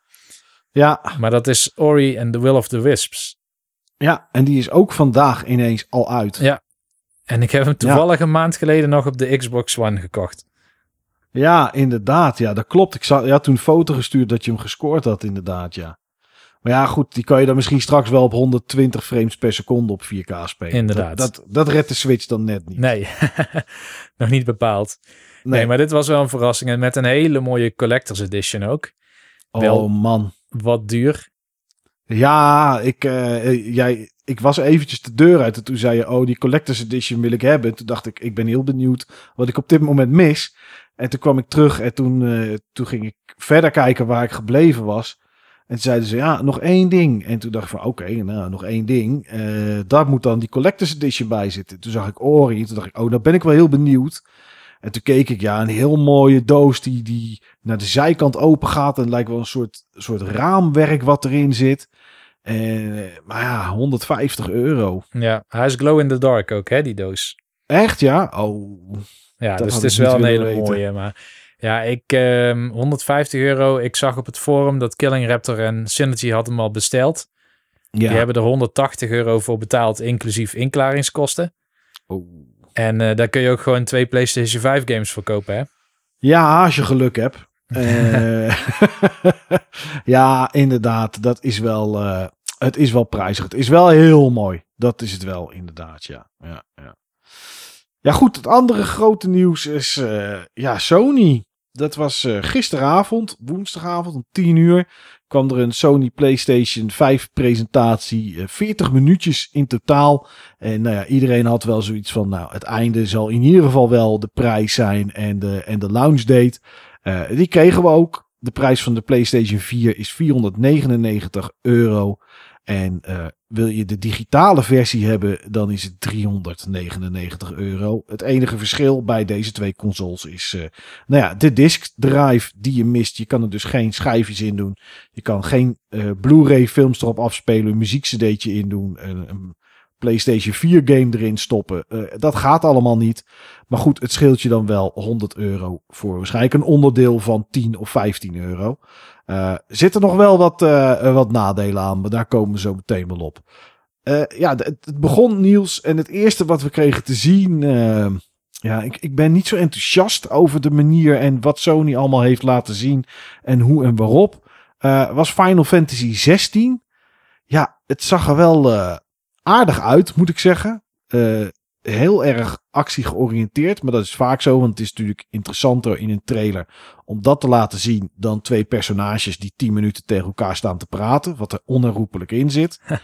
Ja, Maar dat is Ori and the Will of the Wisps. ja, en die is ook vandaag ineens al uit. Ja. En ik heb hem toevallig een maand geleden nog op de Xbox One gekocht. Ja, inderdaad. Ja, dat klopt. Ik zag, ja, toen een foto gestuurd dat je hem gescoord had, inderdaad, ja. Maar ja, goed, die kan je dan misschien straks wel op 120 frames per seconde op 4K spelen. Inderdaad. Dat, dat, dat redt de Switch dan net niet. Nee, nog niet bepaald. Nee. Nee. maar dit was wel een verrassing. En met een hele mooie Collector's Edition ook. oh wel- man. Wat duur. Ja, ik, eh, jij, ik was eventjes de deur uit en toen zei je, oh, die Collector's Edition wil ik hebben. En toen dacht ik, ik ben heel benieuwd wat ik op dit moment mis. En toen kwam ik terug en toen, eh, toen ging ik verder kijken waar ik gebleven was. En toen zeiden ze, ja, nog één ding. En toen dacht ik van, oké, nou, nog één ding. Eh, daar moet dan die Collector's Edition bij zitten. Toen zag ik Ori en toen dacht ik, oh, daar ben ik wel heel benieuwd. En toen keek ik, ja, een heel mooie doos die, die naar de zijkant open gaat. En het lijkt wel een soort, soort raamwerk wat erin zit. En, eh, maar ja, 150 euro. Ja, hij is glow in the dark ook, hè, die doos. Echt, ja? Oh, Ja, dus het is wel een hele weten. mooie. Maar ja, ik, ehm 150 euro. Ik zag op het forum dat Killing Raptor en Synergy had hem al besteld. ja. Die hebben er 180 euro voor betaald, inclusief inklaringskosten. Oh. En eh, daar kun je ook gewoon twee PlayStation 5 games voor kopen, hè? Ja, als je geluk hebt. Eh, ja, inderdaad. Dat is wel. eh, het is wel prijzig. Het is wel heel mooi. Dat is het wel, inderdaad. Ja, ja, ja. ja goed. Het andere grote nieuws is. ja, Sony. Dat was eh, gisteravond, woensdagavond om 10 uur. kwam er een Sony PlayStation 5 presentatie. eh, 40 minuutjes in totaal. En nou ja, iedereen had wel zoiets van. Nou, het einde zal in ieder geval wel de prijs zijn. En de, en de launch date. Eh, die kregen we ook. De prijs van de PlayStation 4 is 499 euro. En eh, wil je de digitale versie hebben, dan is het 399 euro. Het enige verschil bij deze twee consoles is, eh, nou ja, de disk drive die je mist. Je kan er dus geen schijfjes in doen. Je kan geen eh, Blu-ray films erop afspelen, een muziekcd'tje in doen, een, een PlayStation 4 game erin stoppen. Eh, dat gaat allemaal niet. Maar goed, het scheelt je dan wel 100 euro voor waarschijnlijk een onderdeel van 10 of 15 euro. Eh zitten nog wel wat, eh, eh, wat nadelen aan, maar daar komen we zo meteen wel op. Ja, het, begon nieuws en het eerste wat we kregen te zien. eh, ja, ik, ik ben niet zo enthousiast over de manier en wat Sony allemaal heeft laten zien en hoe en waarop. Was Final Fantasy 16. Ja, het zag er wel aardig uit, moet ik zeggen. Heel erg actie georiënteerd, maar dat is vaak zo, want het is natuurlijk interessanter in een trailer om dat te laten zien dan twee personages die 10 minuten tegen elkaar staan te praten, wat er onherroepelijk in zit.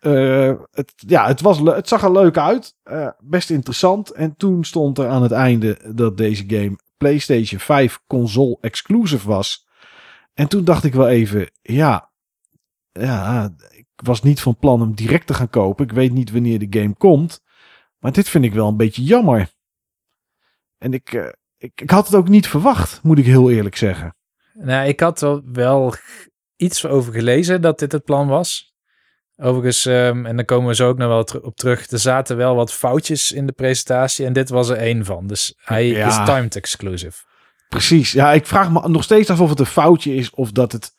Eh, het, ja, het, was, het zag er leuk uit, eh, best interessant. En toen stond er aan het einde dat deze game PlayStation 5 console exclusive was. En toen dacht ik wel even, ja, ja, ik was niet van plan hem direct te gaan kopen. Ik weet niet wanneer de game komt. Maar dit vind ik wel een beetje jammer. En ik, eh, ik, ik had het ook niet verwacht, moet ik heel eerlijk zeggen. Nou, ik had er wel g- iets over gelezen dat dit het plan was. Overigens, ehm, en dan komen we zo ook nog wel op terug. Er zaten wel wat foutjes in de presentatie en dit was er één van. Dus hij Ja. is timed exclusive. Precies. Ja, ik vraag me nog steeds af of het een foutje is of dat het.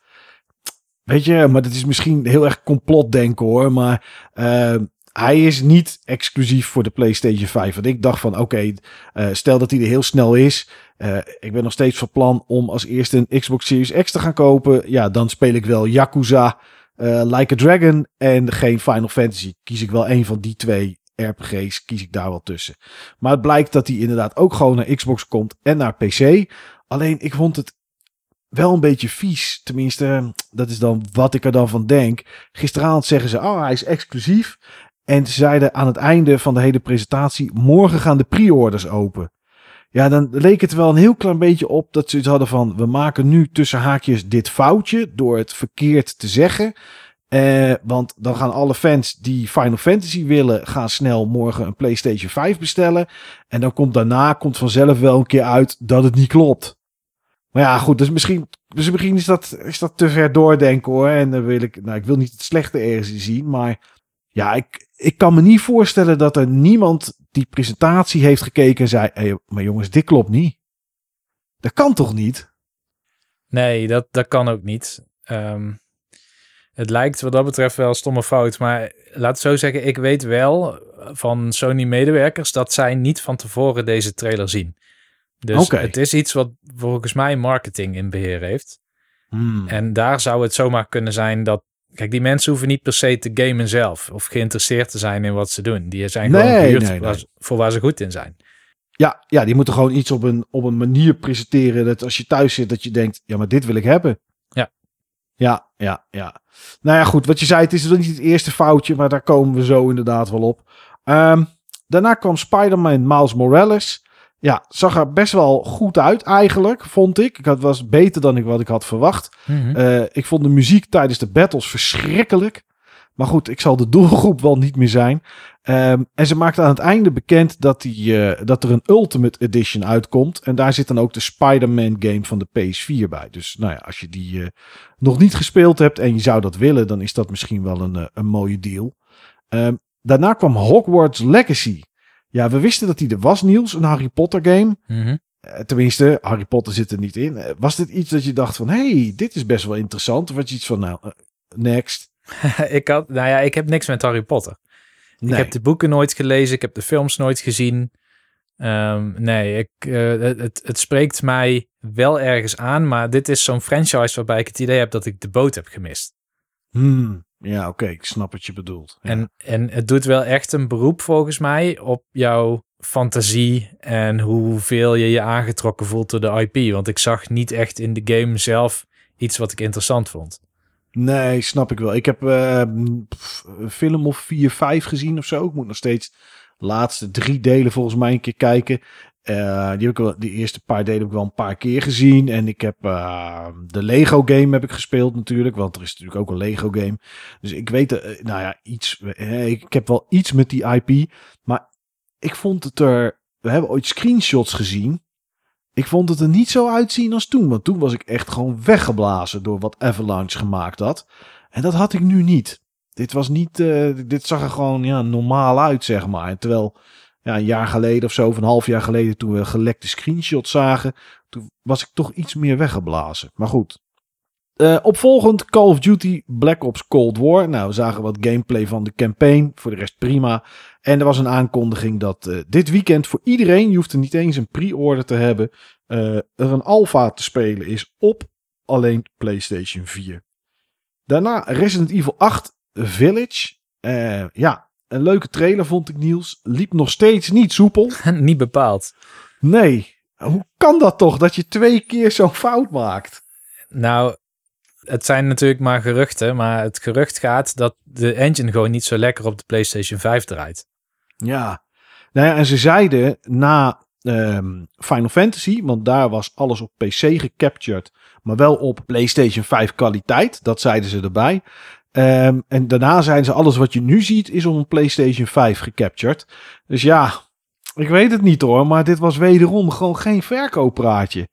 Weet je, maar dat is misschien heel erg complotdenken hoor. Maar eh, hij is niet exclusief voor de PlayStation 5. Want ik dacht van, oké, eh, stel dat hij er heel snel is. eh, ik ben nog steeds van plan om als eerste een Xbox Series X te gaan kopen. Ja, dan speel ik wel Yakuza, eh, Like a Dragon en geen Final Fantasy. Kies ik wel een van die twee RPG's, kies ik daar wel tussen. Maar het blijkt dat hij inderdaad ook gewoon naar Xbox komt en naar PC. Alleen ik vond het wel een beetje vies. Tenminste, dat is dan wat ik er dan van denk. Gisteravond zeggen ze, oh hij is exclusief. En ze zeiden aan het einde van de hele presentatie, morgen gaan de pre-orders open. Ja, dan leek het wel een heel klein beetje op dat ze iets hadden van, we maken nu tussen haakjes dit foutje door het verkeerd te zeggen. Eh, want dan gaan alle fans die Final Fantasy willen, gaan snel morgen een PlayStation 5 bestellen. En dan komt daarna komt vanzelf wel een keer uit dat het niet klopt. Maar ja, goed, dus misschien, dus is, dat, is dat te ver doordenken hoor. En dan wil ik, nou, ik wil niet het slechte ergens zien, maar ja, ik, ik kan me niet voorstellen dat er niemand die presentatie heeft gekeken en zei: hey, maar jongens, dit klopt niet. Dat kan toch niet? Nee, dat, dat kan ook niet. Ehm, het lijkt wat dat betreft wel een stomme fout. Maar laat zo zeggen, ik weet wel van Sony-medewerkers dat zij niet van tevoren deze trailer zien. Dus het is iets wat volgens mij marketing in beheer heeft. Hmm. En daar zou het zomaar kunnen zijn dat Kijk, die mensen hoeven niet per se te gamen zelf of geïnteresseerd te zijn in wat ze doen. Die zijn gewoon Nee, gehuurd nee, voor waar ze goed in zijn. Ja, ja, die moeten gewoon iets op een, op een manier presenteren dat als je thuis zit, dat je denkt, ja, maar dit wil ik hebben. Ja. Ja, ja, ja. Nou ja, goed, wat je zei, het is niet het eerste foutje, maar daar komen we zo inderdaad wel op. Ehm, daarna kwam Spider-Man Miles Morales. Ja, zag er best wel goed uit eigenlijk, vond ik. Het was beter dan ik wat ik had verwacht. Mhm. Eh, ik vond de muziek tijdens de battles verschrikkelijk. Maar goed, ik zal de doelgroep wel niet meer zijn. Ehm, en ze maakte aan het einde bekend dat, die, eh, dat er een Ultimate Edition uitkomt. En daar zit dan ook de Spider-Man game van de PS4 bij. Dus nou ja, als je die eh, nog niet gespeeld hebt en je zou dat willen, dan is dat misschien wel een, een mooie deal. Ehm, daarna kwam Hogwarts Legacy. Ja, we wisten dat die er was, Niels, een Harry Potter game. Mhm. Eh, Tenminste, Harry Potter zit er niet in. Eh, Was dit iets dat je dacht van, hey, dit is best wel interessant? Of had je iets van, nou, eh, next? ik, had, nou ja, ik heb niks met Harry Potter. Nee. Ik heb de boeken nooit gelezen. Ik heb de films nooit gezien. Ehm, nee, ik, het, het, het spreekt mij wel ergens aan. Maar dit is zo'n franchise waarbij ik het idee heb dat ik de boot heb gemist. Hmm, ja, oké, ik snap wat je bedoelt. Ja. En, en het doet wel echt een beroep volgens mij op jouw fantasie en hoeveel je je aangetrokken voelt door de IP. Want ik zag niet echt in de game zelf iets wat ik interessant vond. Nee, snap ik wel. Ik heb eh, een film of vier, vijf gezien of zo. Ik moet nog steeds de laatste drie delen volgens mij een keer kijken. Eh, die, eerste paar delen heb ik wel een paar keer gezien. En ik heb eh, de Lego game heb ik gespeeld natuurlijk. Want er is natuurlijk ook een Lego game. Dus ik weet, eh, nou ja, iets. ik heb wel iets met die IP. Maar ik vond het er. We hebben ooit screenshots gezien. Ik vond het er niet zo uitzien als toen. Want toen was ik echt gewoon weggeblazen door wat Avalanche gemaakt had. En dat had ik nu niet. Dit was niet. dit zag er gewoon ja, normaal uit, zeg maar. Terwijl ja, een jaar geleden of zo, of een half jaar geleden, toen we gelekte screenshots zagen, toen was ik toch iets meer weggeblazen. Maar goed. Eh, opvolgend Call of Duty Black Ops Cold War. Nou, we zagen wat gameplay van de campaign. Voor de rest prima. En er was een aankondiging dat eh, dit weekend voor iedereen, je hoeft er niet eens een pre-order te hebben, eh, er een alpha te spelen is op alleen PlayStation 4. Daarna Resident Evil 8 Village. Ja, een leuke trailer vond ik Niels. Liep nog steeds niet soepel. niet bepaald. Nee, hoe kan dat toch dat je twee keer zo'n fout maakt? Nou, het zijn natuurlijk maar geruchten. Maar het gerucht gaat dat de engine gewoon niet zo lekker op de PlayStation 5 draait. Ja, nou ja, en ze zeiden na ehm, Final Fantasy, want daar was alles op PC gecaptured, maar wel op PlayStation 5 kwaliteit. Dat zeiden ze erbij. Ehm, en daarna zeiden ze alles wat je nu ziet is op een PlayStation 5 gecaptured. Dus ja, ik weet het niet hoor, maar dit was wederom gewoon geen verkooppraatje.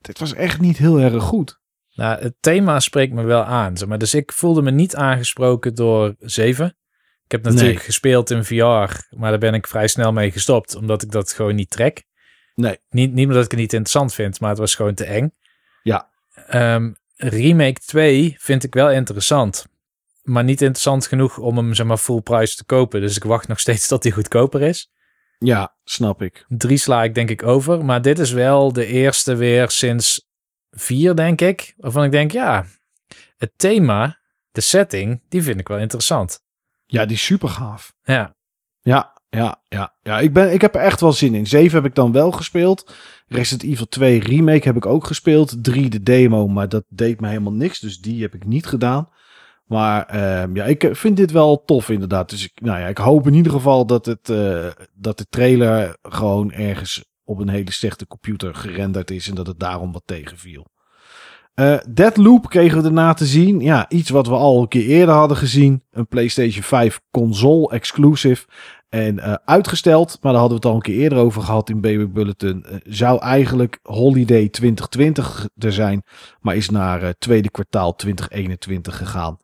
Dit was echt niet heel erg goed. Nou, het thema spreekt me wel aan. Zeg maar. Dus ik voelde me niet aangesproken door 7. Ik heb natuurlijk Nee. gespeeld in VR, maar daar ben ik vrij snel mee gestopt, omdat ik dat gewoon niet trek. Nee. Niet, niet omdat ik het niet interessant vind, maar het was gewoon te eng. Ja. Ehm, Remake 2 vind ik wel interessant. Maar niet interessant genoeg om hem zeg maar full price te kopen. Dus ik wacht nog steeds tot hij goedkoper is. Ja, snap ik. Drie sla ik denk ik over. Maar dit is wel de eerste weer sinds vier, denk ik. Waarvan ik denk, ja, het thema, de setting, die vind ik wel interessant. Ja, die is super gaaf. Ja, Ja, ja, ja. ja ik, ben, ik heb er echt wel zin in. 7 heb ik dan wel gespeeld. Resident Evil 2 Remake heb ik ook gespeeld. 3 de demo, maar dat deed me helemaal niks. Dus die heb ik niet gedaan. Maar ehm, ja, ik vind dit wel tof inderdaad. Dus ik, nou ja, ik hoop in ieder geval dat, het, eh, dat de trailer gewoon ergens op een hele slechte computer gerenderd is. En dat het daarom wat tegenviel. Eh Deadloop kregen we daarna te zien. Ja, iets wat we al een keer eerder hadden gezien. Een PlayStation 5 console exclusive. En eh, uitgesteld, maar daar hadden we het al een keer eerder over gehad in BB Bulletin. eh, zou eigenlijk Holiday 2020 er zijn, maar is naar eh, tweede kwartaal 2021 gegaan.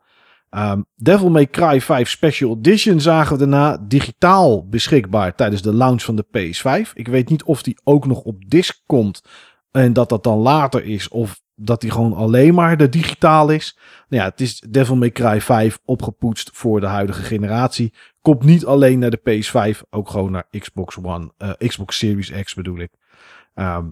Ehm, Devil May Cry 5 Special Edition zagen we daarna digitaal beschikbaar tijdens de launch van de PS5. Ik weet niet of die ook nog op disc komt en dat dat dan later is of dat die gewoon alleen maar de digitaal is. Nou ja, het is Devil May Cry 5 opgepoetst voor de huidige generatie. Komt niet alleen naar de PS5, ook gewoon naar Xbox One, eh, Xbox Series X bedoel ik. Ehm,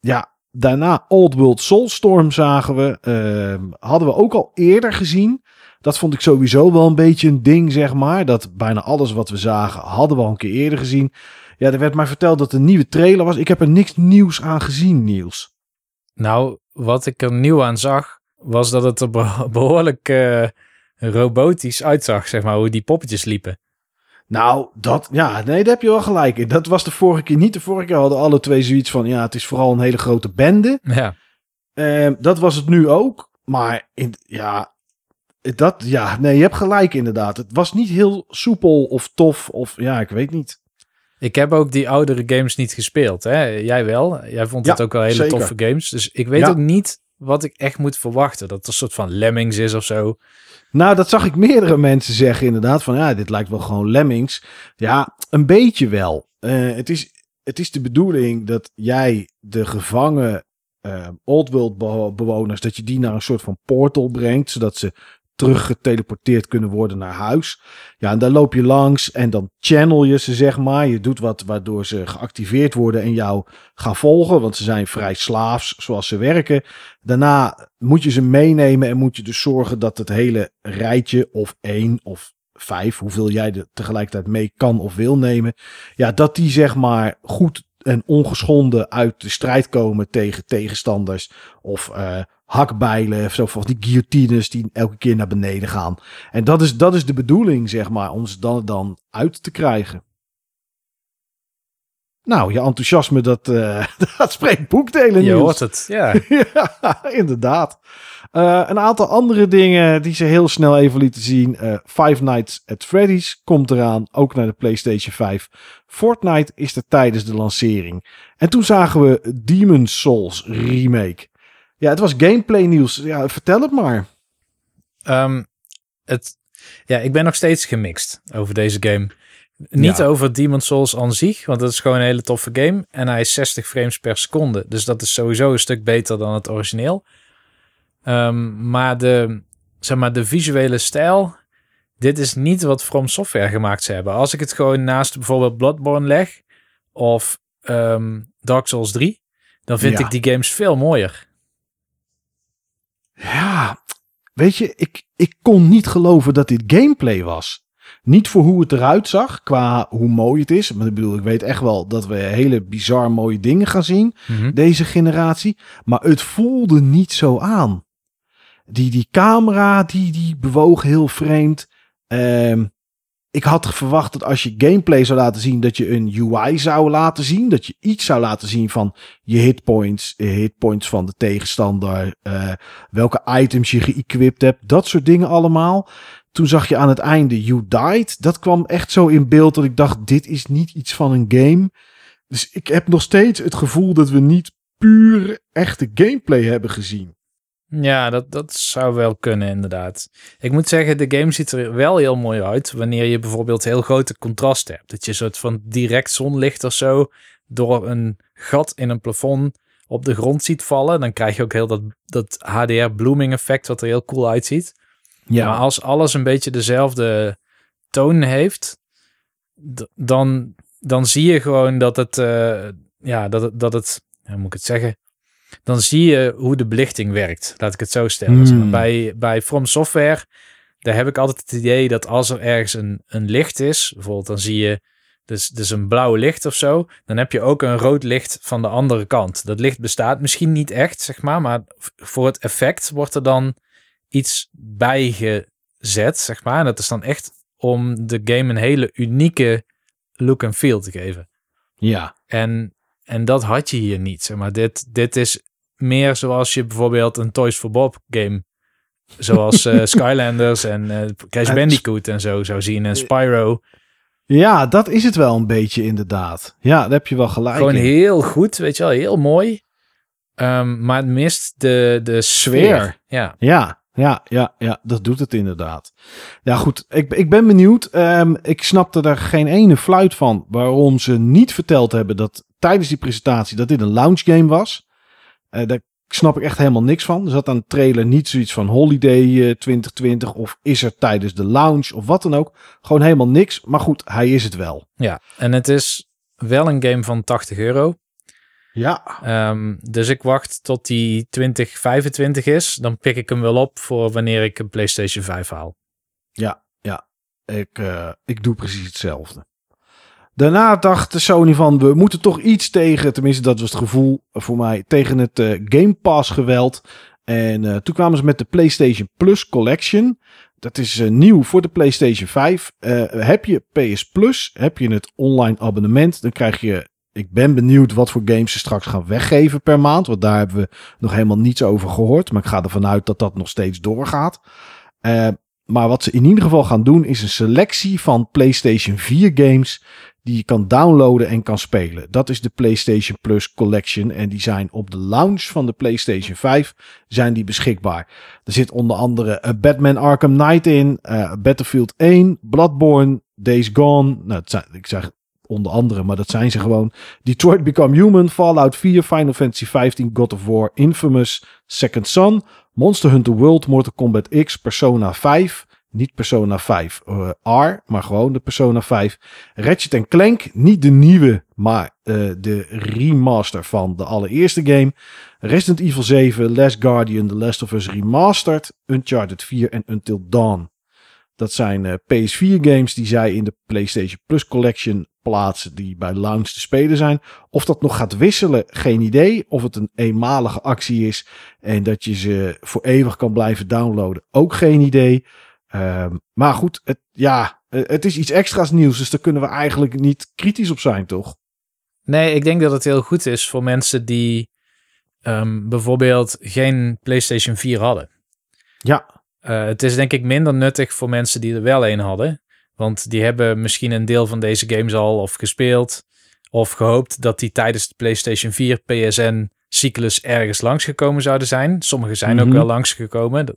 ja, daarna Old World Soulstorm zagen we. Ehm, hadden we ook al eerder gezien. Dat vond ik sowieso wel een beetje een ding, zeg maar. Dat bijna alles wat we zagen, hadden we al een keer eerder gezien. Ja, er werd mij verteld dat er een nieuwe trailer was. Ik heb er niks nieuws aan gezien, Niels. Nou, wat ik er nieuw aan zag, was dat het er be- behoorlijk eh, robotisch uitzag, zeg maar, hoe die poppetjes liepen. Nou, dat, ja, nee, daar heb je wel gelijk in. Dat was de vorige keer niet. De vorige keer hadden alle twee zoiets van, ja, het is vooral een hele grote bende. Ja, Ehm, dat was het nu ook. Maar in, ja, dat, ja, nee, je hebt gelijk inderdaad. Het was niet heel soepel of tof of, ja, ik weet niet. ik heb ook die oudere games niet gespeeld. Hè? Jij wel. Jij vond het Ja, ook wel hele zeker. toffe games. Dus ik weet Ja. ook niet wat ik echt moet verwachten. Dat het een soort van Lemmings is of zo. Nou, dat zag ik meerdere mensen zeggen inderdaad. Van ja, dit lijkt wel gewoon Lemmings. Ja, een beetje wel. Eh, het, is, het is de bedoeling dat jij de gevangen eh Old World bewo- bewoners, dat je die naar een soort van portal brengt, zodat ze teruggeteleporteerd kunnen worden naar huis. Ja, en daar loop je langs en dan channel je ze, zeg maar. Je doet wat waardoor ze geactiveerd worden en jou gaan volgen, want ze zijn vrij slaafs zoals ze werken. Daarna moet je ze meenemen en moet je dus zorgen dat het hele rijtje of één of vijf, hoeveel jij er tegelijkertijd mee kan of wil nemen, ja, dat die zeg maar goed en ongeschonden uit de strijd komen tegen tegenstanders of eh, hakbijlen of zo van die guillotines die elke keer naar beneden gaan. En dat is, dat is de bedoeling, zeg maar, om ze dan, dan uit te krijgen. Nou, je enthousiasme, dat, eh, dat spreekt boekdelen, Je hoort het. Ja. ja, inderdaad. Eh, een aantal andere dingen die ze heel snel even lieten zien. Eh, Five Nights at Freddy's komt eraan, ook naar de PlayStation 5. Fortnite is er tijdens de lancering. En toen zagen we Demon's Souls remake. Ja, het was gameplay nieuws. Ja, vertel het maar. Ehm, het, ja, ik ben nog steeds gemixt over deze game. Niet Ja. over Demon's Souls aan zich, want dat is gewoon een hele toffe game. En hij is 60 frames per seconde. Dus dat is sowieso een stuk beter dan het origineel. Ehm, maar, de, zeg maar de visuele stijl, dit is niet wat From Software gemaakt ze hebben. Als ik het gewoon naast bijvoorbeeld Bloodborne leg of ehm, Dark Souls 3, dan vind Ja. ik die games veel mooier. Ja, weet je, ik, ik kon niet geloven dat dit gameplay was. Niet voor hoe het eruit zag, qua hoe mooi het is. Maar ik bedoel, ik weet echt wel dat we hele bizar mooie dingen gaan zien. deze generatie. Maar het voelde niet zo aan. Die, die camera, die, die bewoog heel vreemd. Ehm, ik had verwacht dat als je gameplay zou laten zien, dat je een UI zou laten zien. Dat je iets zou laten zien van je hitpoints, je hitpoints van de tegenstander. eh, welke items je geëquipt hebt. Dat soort dingen allemaal. Toen zag je aan het einde You Died. Dat kwam echt zo in beeld dat ik dacht, dit is niet iets van een game. Dus ik heb nog steeds het gevoel dat we niet puur echte gameplay hebben gezien. Ja, dat, dat zou wel kunnen, inderdaad. Ik moet zeggen, de game ziet er wel heel mooi uit. Wanneer je bijvoorbeeld heel grote contrasten hebt. Dat je een soort van direct zonlicht of zo door een gat in een plafond op de grond ziet vallen. Dan krijg je ook heel dat, dat HDR blooming effect, wat er heel cool uitziet. Maar als alles een beetje dezelfde toon heeft, dan, dan zie je gewoon dat het, eh, ja, dat dat het, hoe moet ik het zeggen? Dan zie je hoe de belichting werkt, laat ik het zo stellen. Hmm. Bij, bij From Software, daar heb ik altijd het idee dat als er ergens een, een licht is, bijvoorbeeld dan zie je dus, dus een blauw licht of zo, dan heb je ook een rood licht van de andere kant. Dat licht bestaat misschien niet echt, zeg maar, maar voor het effect wordt er dan iets bijgezet, zeg maar. En dat is dan echt om de game een hele unieke look en feel te geven. Ja, En, en dat had je hier niet, zeg maar. Dit, dit is meer zoals je bijvoorbeeld een Toys for Bob game, zoals eh, Skylanders en eh Crash Het- Bandicoot en zo zou zien. En Spyro. ja, dat is het wel een beetje inderdaad. Ja, daar heb je wel gelijk Gewoon in. heel goed, weet je wel, heel mooi. Ehm, maar het mist de, de sfeer. Sfeer. Ja, Ja, ja, ja, ja, dat doet het inderdaad. Ja, goed, ik, ik ben benieuwd. Ehm, ik snapte er geen ene fluit van waarom ze niet verteld hebben dat tijdens die presentatie dat dit een launch game was. Eh, daar snap ik echt helemaal niks van. Er zat aan de trailer niet zoiets van Holiday eh, 2020 of is er tijdens de launch of wat dan ook. Gewoon helemaal niks. Maar goed, hij is het wel. ja. En het is wel een game van 80 euro. Ja. Ehm, dus ik wacht tot die 2025 is. Dan pik ik hem wel op voor wanneer ik een PlayStation 5 haal. Ja, ja. Ik, uh, ik doe precies hetzelfde. Daarna dacht de Sony van we moeten toch iets tegen, tenminste dat was het gevoel voor mij, tegen het uh, Game Pass geweld. En uh, toen kwamen ze met de PlayStation Plus Collection. Dat is uh, nieuw voor de PlayStation 5. heb je PS Plus, heb je het online abonnement, dan krijg je ik ben benieuwd wat voor games ze straks gaan weggeven per maand. Want daar hebben we nog helemaal niets over gehoord. Maar ik ga ervan uit dat dat nog steeds doorgaat. Uh, maar wat ze in ieder geval gaan doen is een selectie van PlayStation 4 games die je kan downloaden en kan spelen. Dat is de PlayStation Plus Collection en die zijn op de launch van de PlayStation 5 zijn die beschikbaar. Er zit onder andere uh, Batman Arkham Knight in, uh, Battlefield 1, Bloodborne, Days Gone. Nou, ik zeg onder andere, maar dat zijn ze gewoon. Detroit Become Human, Fallout 4, Final Fantasy 15, God of War, Infamous, Second Son, Monster Hunter World, Mortal Kombat X, Persona 5, niet Persona 5 uh, R, maar gewoon de Persona 5. Ratchet Clank, niet de nieuwe, maar uh, de remaster van de allereerste game. Resident Evil 7, Last Guardian, The Last of Us Remastered, Uncharted 4 en Until Dawn. Dat zijn uh, PS4 games die zij in de PlayStation Plus Collection plaatsen die bij launch te spelen zijn. Of dat nog gaat wisselen, geen idee. Of het een eenmalige actie is en dat je ze voor eeuwig kan blijven downloaden, ook geen idee. Um, maar goed, het, ja, het is iets extra's nieuws, dus daar kunnen we eigenlijk niet kritisch op zijn, toch? Nee, ik denk dat het heel goed is voor mensen die um, bijvoorbeeld geen PlayStation 4 hadden. Ja. Uh, het is denk ik minder nuttig voor mensen die er wel een hadden. Want die hebben misschien een deel van deze games al of gespeeld. Of gehoopt dat die tijdens de PlayStation 4 PSN cyclus ergens langsgekomen zouden zijn. Sommige zijn mm -hmm. ook wel langsgekomen.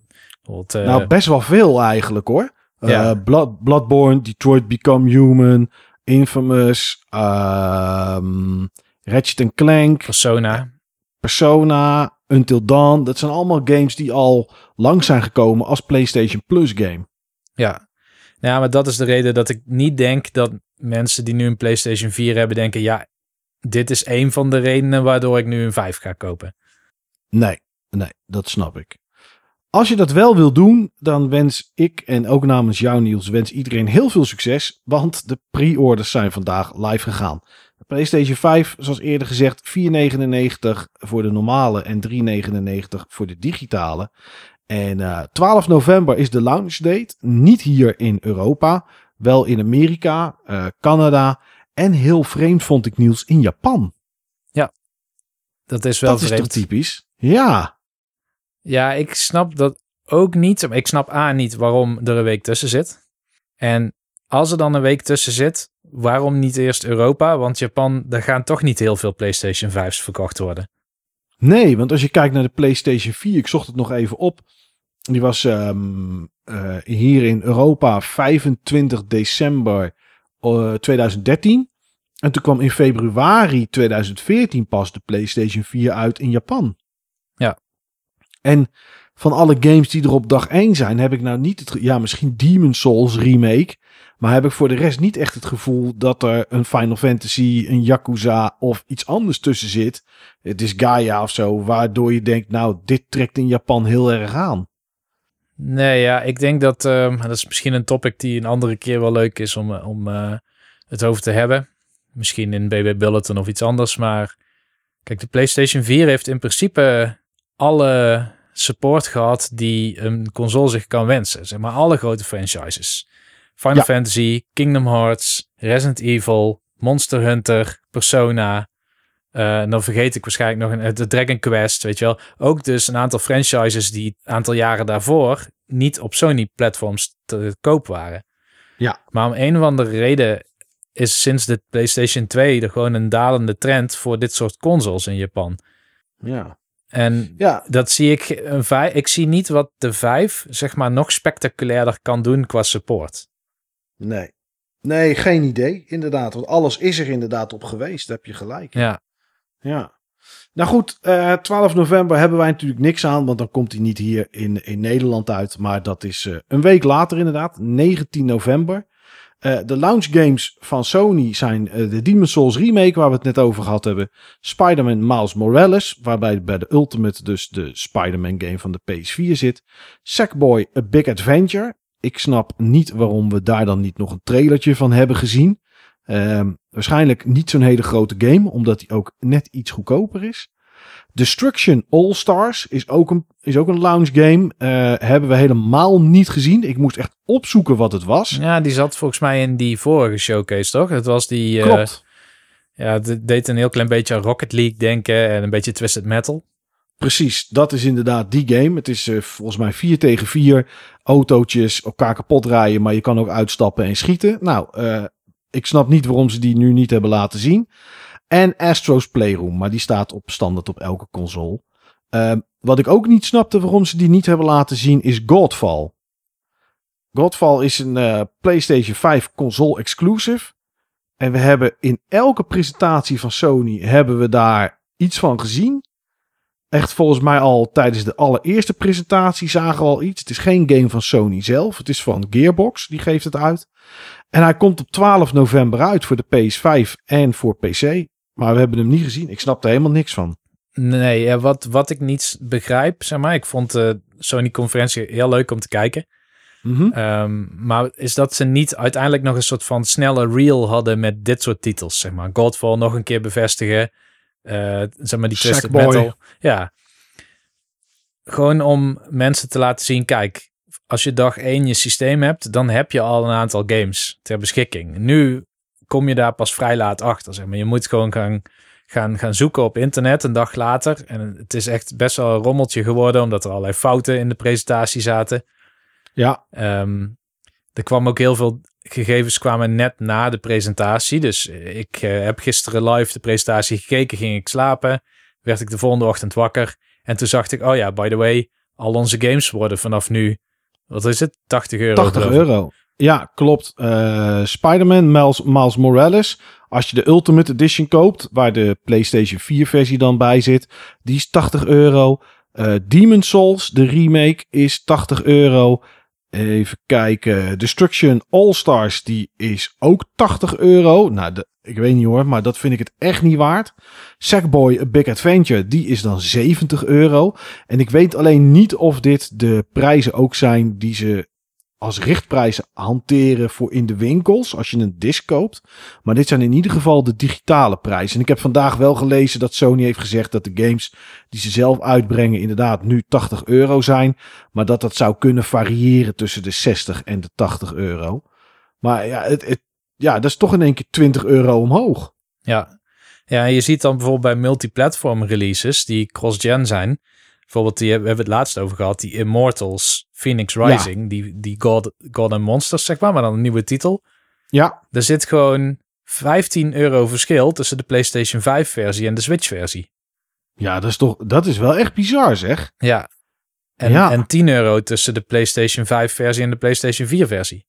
Uh, nou, best wel veel eigenlijk hoor. Ja. Uh, Blood, Bloodborne, Detroit Become Human, Infamous, um, Ratchet Clank. Persona. Persona, Until Dawn. Dat zijn allemaal games die al lang zijn gekomen als PlayStation Plus game. Ja, ja, maar dat is de reden dat ik niet denk dat mensen die nu een PlayStation 4 hebben denken, ja, dit is een van de redenen waardoor ik nu een 5 ga kopen. Nee, nee, dat snap ik. Als je dat wel wil doen, dan wens ik en ook namens jou Niels, wens iedereen heel veel succes, want de pre-orders zijn vandaag live gegaan. De PlayStation 5, zoals eerder gezegd, 4,99 voor de normale en 3,99 voor de digitale. En uh, 12 november is de launch date. Niet hier in Europa, wel in Amerika, uh, Canada en heel vreemd vond ik Niels in Japan. Ja, dat is wel dat vreemd. is toch typisch? Ja. Ja, ik snap dat ook niet. Ik snap A niet waarom er een week tussen zit. En als er dan een week tussen zit, waarom niet eerst Europa? Want Japan, daar gaan toch niet heel veel PlayStation 5's verkocht worden. Nee, want als je kijkt naar de PlayStation 4, ik zocht het nog even op. Die was um, uh, hier in Europa 25 december uh, 2013. En toen kwam in februari 2014 pas de PlayStation 4 uit in Japan. Ja. En van alle games die er op dag 1 zijn, heb ik nou niet het. Ja, misschien Demon Souls remake. Maar heb ik voor de rest niet echt het gevoel dat er een Final Fantasy, een Yakuza of iets anders tussen zit. Het is Gaia of zo, waardoor je denkt, nou, dit trekt in Japan heel erg aan. Nee, ja, ik denk dat uh, dat is misschien een topic die een andere keer wel leuk is om, om uh, het over te hebben. Misschien in BB Bulletin of iets anders. Maar kijk, de PlayStation 4 heeft in principe alle support gehad die een console zich kan wensen. Zeg maar alle grote franchises. Final ja. Fantasy, Kingdom Hearts, Resident Evil, Monster Hunter, Persona. Uh, dan vergeet ik waarschijnlijk nog een, de Dragon Quest, weet je wel. Ook dus een aantal franchises die een aantal jaren daarvoor niet op Sony-platforms te koop waren. Ja. Maar om een of andere reden is sinds de PlayStation 2 er gewoon een dalende trend voor dit soort consoles in Japan. Ja. En ja. dat zie ik, een vijf, ik zie niet wat de 5 zeg maar nog spectaculairder kan doen qua support. Nee. Nee, geen idee, inderdaad. Want alles is er inderdaad op geweest, daar heb je gelijk. Ja. Ja. Nou goed, uh, 12 november hebben wij natuurlijk niks aan, want dan komt hij niet hier in, in Nederland uit. Maar dat is uh, een week later inderdaad, 19 november. Uh, de launch games van Sony zijn de Demon's Souls remake, waar we het net over gehad hebben. Spider-Man Miles Morales, waarbij bij de Ultimate dus de Spider-Man game van de PS4 zit. Sackboy A Big Adventure. Ik snap niet waarom we daar dan niet nog een trailertje van hebben gezien. Uh, waarschijnlijk niet zo'n hele grote game, omdat die ook net iets goedkoper is. Destruction All Stars is ook een, is ook een launch game. Uh, hebben we helemaal niet gezien. Ik moest echt opzoeken wat het was. Ja, die zat volgens mij in die vorige showcase, toch? Het was die... Uh, Klopt. Ja, het deed een heel klein beetje aan Rocket League denken en een beetje Twisted Metal. Precies, dat is inderdaad die game. Het is uh, volgens mij 4 tegen 4. Autootjes, elkaar kapot rijden, maar je kan ook uitstappen en schieten. Nou, ik snap niet waarom ze die nu niet hebben laten zien. En Astro's Playroom, maar die staat op standaard op elke console. Uh, wat ik ook niet snapte waarom ze die niet hebben laten zien is Godfall. Godfall is een uh, PlayStation 5 console exclusive. En we hebben in elke presentatie van Sony hebben we daar iets van gezien. Echt volgens mij al tijdens de allereerste presentatie zagen we al iets. Het is geen game van Sony zelf. Het is van Gearbox, die geeft het uit. En hij komt op 12 november uit voor de PS5 en voor PC. Maar we hebben hem niet gezien. Ik snap er helemaal niks van. Nee, ja, wat, wat ik niet begrijp, zeg maar. Ik vond de Sony-conferentie heel leuk om te kijken. Mm -hmm. um, maar is dat ze niet uiteindelijk nog een soort van snelle reel hadden met dit soort titels, zeg maar. Godfall nog een keer bevestigen. Uh, zeg maar die Twisted Sackboy. Metal. Ja. Gewoon om mensen te laten zien, kijk, als je dag één je systeem hebt, dan heb je al een aantal games ter beschikking. Nu kom je daar pas vrij laat achter. Zeg maar. Je moet gewoon gaan, gaan, gaan zoeken op internet een dag later. En het is echt best wel een rommeltje geworden, omdat er allerlei fouten in de presentatie zaten. Ja. Um, er kwam ook heel veel gegevens kwamen net na de presentatie. Dus ik uh, heb gisteren live de presentatie gekeken, ging ik slapen. Werd ik de volgende ochtend wakker. En toen zag ik, oh ja, by the way, al onze games worden vanaf nu, wat is het, 80 euro. 80 euro. Ja, klopt. Uh, Spider-Man Miles, Miles Morales. Als je de Ultimate Edition koopt, waar de PlayStation 4 versie dan bij zit, die is 80 euro. Uh, Demon Souls, de remake, is 80 euro. Even kijken. Destruction All Stars, die is ook 80 euro. Nou, de, ik weet niet hoor, maar dat vind ik het echt niet waard. Sackboy A Big Adventure, die is dan 70 euro. En ik weet alleen niet of dit de prijzen ook zijn die ze als richtprijs hanteren voor in de winkels als je een disc koopt. Maar dit zijn in ieder geval de digitale prijzen. En ik heb vandaag wel gelezen dat Sony heeft gezegd dat de games die ze zelf uitbrengen inderdaad nu 80 euro zijn. Maar dat dat zou kunnen variëren tussen de 60 en de 80 euro. Maar ja, het, ja dat is toch in één keer 20 euro omhoog. Ja. ja, je ziet dan bijvoorbeeld bij multiplatform releases die cross-gen zijn. Bijvoorbeeld, die hebben we het laatst over gehad, die Immortals Phoenix Rising, ja. die, die God, God and Monsters, zeg maar, maar dan een nieuwe titel. Ja. Er zit gewoon 15 euro verschil tussen de PlayStation 5 versie en de Switch versie. Ja, dat is toch, dat is wel echt bizar zeg. Ja. En, Ja. en 10 euro tussen de PlayStation 5 versie en de PlayStation 4 versie.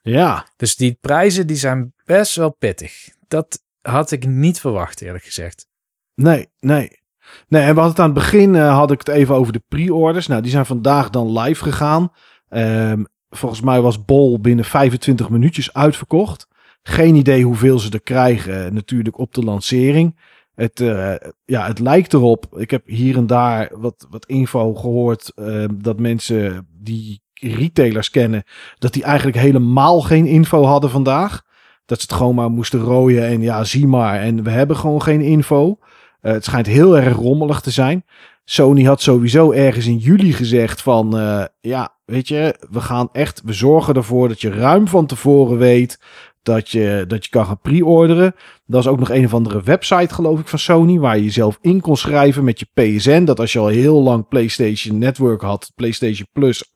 Ja, Dus die prijzen die zijn best wel pittig. Dat had ik niet verwacht, eerlijk gezegd. nee, nee. Nee, en we hadden het aan het begin, uh, had ik het even over de pre-orders. Nou, die zijn vandaag dan live gegaan. Um, volgens mij was Bol binnen 25 minuutjes uitverkocht. Geen idee hoeveel ze er krijgen, uh, natuurlijk op de lancering. Het, uh, ja, het lijkt erop. Ik heb hier en daar wat, wat info gehoord uh, dat mensen die retailers kennen, dat die eigenlijk helemaal geen info hadden vandaag. Dat ze het gewoon maar moesten rooien en ja, zie maar. En we hebben gewoon geen info. Uh, het schijnt heel erg rommelig te zijn. Sony had sowieso ergens in juli gezegd van, uh, ja, weet je, we gaan echt, we zorgen ervoor dat je ruim van tevoren weet dat je, dat je kan gaan pre-orderen. Dat is ook nog een of andere website, geloof ik, van Sony, waar je jezelf in kon schrijven met je PSN. Dat als je al heel lang PlayStation Network had, PlayStation Plus,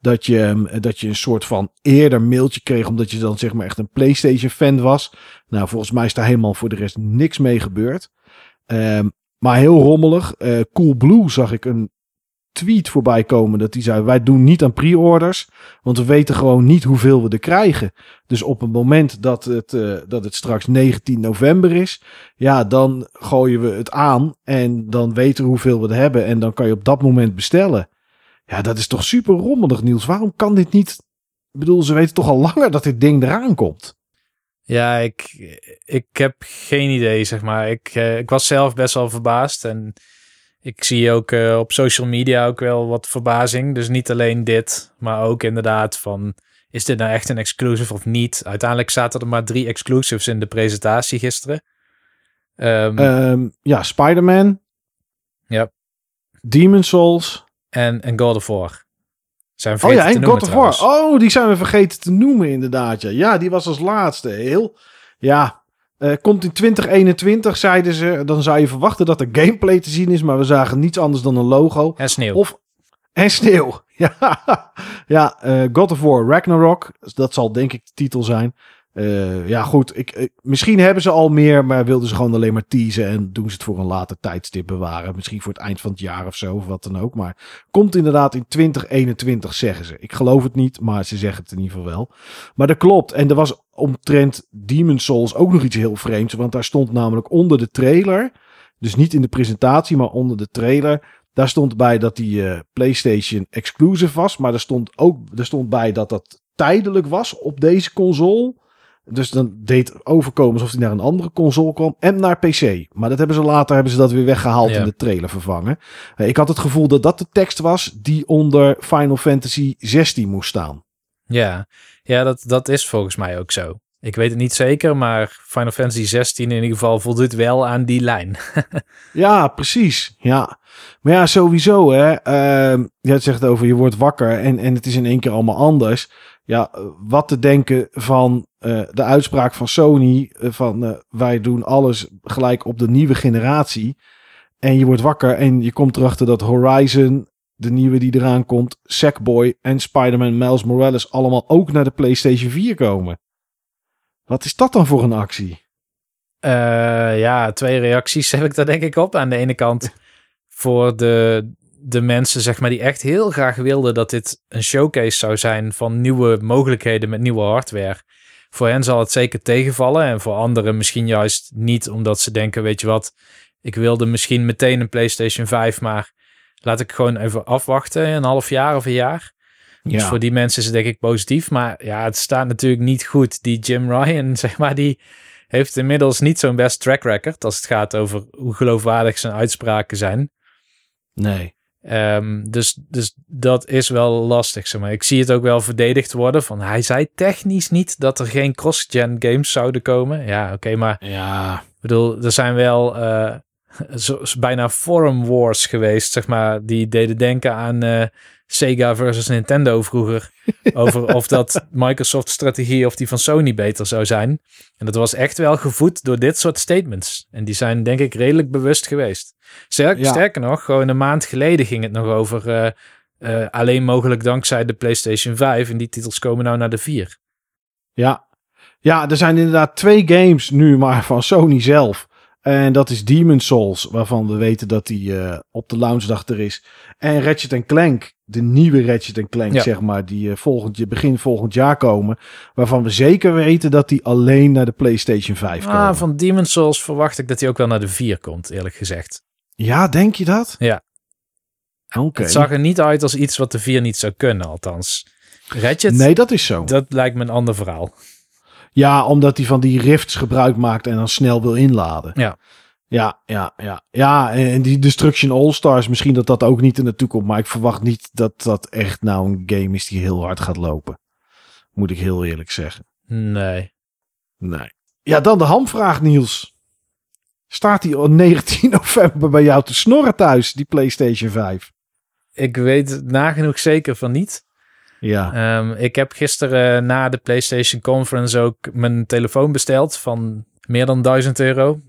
dat je, dat je een soort van eerder mailtje kreeg, omdat je dan zeg maar echt een PlayStation fan was. Nou, volgens mij is daar helemaal voor de rest niks mee gebeurd. Um, maar heel rommelig. Uh, cool Blue zag ik een tweet voorbij komen dat die zei: Wij doen niet aan pre-orders, want we weten gewoon niet hoeveel we er krijgen. Dus op het moment dat het, uh, dat het straks 19 november is, ja, dan gooien we het aan en dan weten we hoeveel we er hebben en dan kan je op dat moment bestellen. Ja, dat is toch super rommelig, Niels. Waarom kan dit niet bedoel, ze weten toch al langer dat dit ding eraan komt. Ja, ik, ik heb geen idee, zeg maar. Ik, uh, ik was zelf best wel verbaasd. En ik zie ook uh, op social media ook wel wat verbazing. Dus niet alleen dit, maar ook inderdaad van... Is dit nou echt een exclusive of niet? Uiteindelijk zaten er maar drie exclusives in de presentatie gisteren. Um, um, ja, Spider-Man. Ja. Demon Souls. En, en God of War. Zijn oh ja, en God of War. Oh, die zijn we vergeten te noemen inderdaad. Ja, ja die was als laatste. Heel, ja, uh, komt in 2021, zeiden ze. Dan zou je verwachten dat er gameplay te zien is. Maar we zagen niets anders dan een logo. En sneeuw. Of, en sneeuw. Ja, ja uh, God of War Ragnarok. Dat zal denk ik de titel zijn. Uh, ja, goed. Ik, misschien hebben ze al meer, maar wilden ze gewoon alleen maar teasen. En doen ze het voor een later tijdstip bewaren. Misschien voor het eind van het jaar of zo, of wat dan ook. Maar komt inderdaad in 2021, zeggen ze. Ik geloof het niet, maar ze zeggen het in ieder geval wel. Maar dat klopt. En er was omtrent Demon Souls ook nog iets heel vreemds. Want daar stond namelijk onder de trailer. Dus niet in de presentatie, maar onder de trailer. Daar stond bij dat die uh, PlayStation exclusive was. Maar er stond ook er stond bij dat dat tijdelijk was op deze console. Dus dan deed overkomen alsof hij naar een andere console kwam en naar PC. Maar dat hebben ze later hebben ze dat weer weggehaald ja. in de trailer vervangen. Uh, ik had het gevoel dat dat de tekst was die onder Final Fantasy 16 moest staan. Ja, ja dat, dat is volgens mij ook zo. Ik weet het niet zeker, maar Final Fantasy 16 in ieder geval voldoet wel aan die lijn. ja, precies. Ja. Maar ja, sowieso hè. Uh, je het zegt over je wordt wakker en, en het is in één keer allemaal anders ja, wat te denken van uh, de uitspraak van Sony uh, van wij doen alles gelijk op de nieuwe generatie. En je wordt wakker en je komt erachter dat Horizon, de nieuwe die eraan komt, Sackboy en Spider-Man Miles Morales allemaal ook naar de PlayStation 4 komen. Wat is dat dan voor een actie? ja, twee reacties heb ik daar denk ik op. Aan de ene kant voor de, de mensen, zeg maar, die echt heel graag wilden dat dit een showcase zou zijn van nieuwe mogelijkheden met nieuwe hardware. Voor hen zal het zeker tegenvallen en voor anderen misschien juist niet, omdat ze denken, weet je wat, ik wilde misschien meteen een PlayStation 5, maar laat ik gewoon even afwachten, een half jaar of een jaar. Dus ja. Dus voor die mensen is het denk ik positief, maar ja, het staat natuurlijk niet goed. Die Jim Ryan, zeg maar, die heeft inmiddels niet zo'n best track record als het gaat over hoe geloofwaardig zijn uitspraken zijn. Nee. Um, dus, dus dat is wel lastig. Zeg maar. Ik zie het ook wel verdedigd worden. Van hij zei technisch niet dat er geen cross-gen games zouden komen. Ja, oké, maar. Ja. Ik bedoel, er zijn wel uh, zo, bijna forum wars geweest, zeg maar. Die deden denken aan uh, Sega versus Nintendo vroeger. over of dat Microsoft strategie of die van Sony beter zou zijn. En dat was echt wel gevoed door dit soort statements. En die zijn denk ik redelijk bewust geweest. Sterker, sterker nog, gewoon een maand geleden ging het nog over uh, uh, alleen mogelijk dankzij de PlayStation 5. En die titels komen nou naar de 4. Ja. ja, er zijn inderdaad twee games nu maar van Sony zelf. En dat is Demon Souls, waarvan we weten dat die uh, op de launchdag er is. En Ratchet Clank, de nieuwe Ratchet Clank, ja. zeg maar, die uh, volgend, begin volgend jaar komen. Waarvan we zeker weten dat die alleen naar de PlayStation 5 ah, komen. Van Demon Souls verwacht ik dat die ook wel naar de 4 komt, eerlijk gezegd. Ja, denk je dat? Ja. Oké. Okay. Het zag er niet uit als iets wat de 4 niet zou kunnen, althans. Ratchet, nee, dat is zo. Dat lijkt me een ander verhaal. Ja, omdat hij van die rifts gebruik maakt en dan snel wil inladen. Ja. Ja, ja, ja. Ja, en die Destruction All-Stars, misschien dat dat ook niet in de toekomst. Maar ik verwacht niet dat dat echt nou een game is die heel hard gaat lopen. Moet ik heel eerlijk zeggen. Nee. Nee. Ja, dan de hamvraag, Niels. Staat die op 19 november bij jou te snorren thuis, die PlayStation 5? Ik weet nagenoeg zeker van niet. Ja. Um, ik heb gisteren na de PlayStation Conference ook mijn telefoon besteld van meer dan 1000 euro.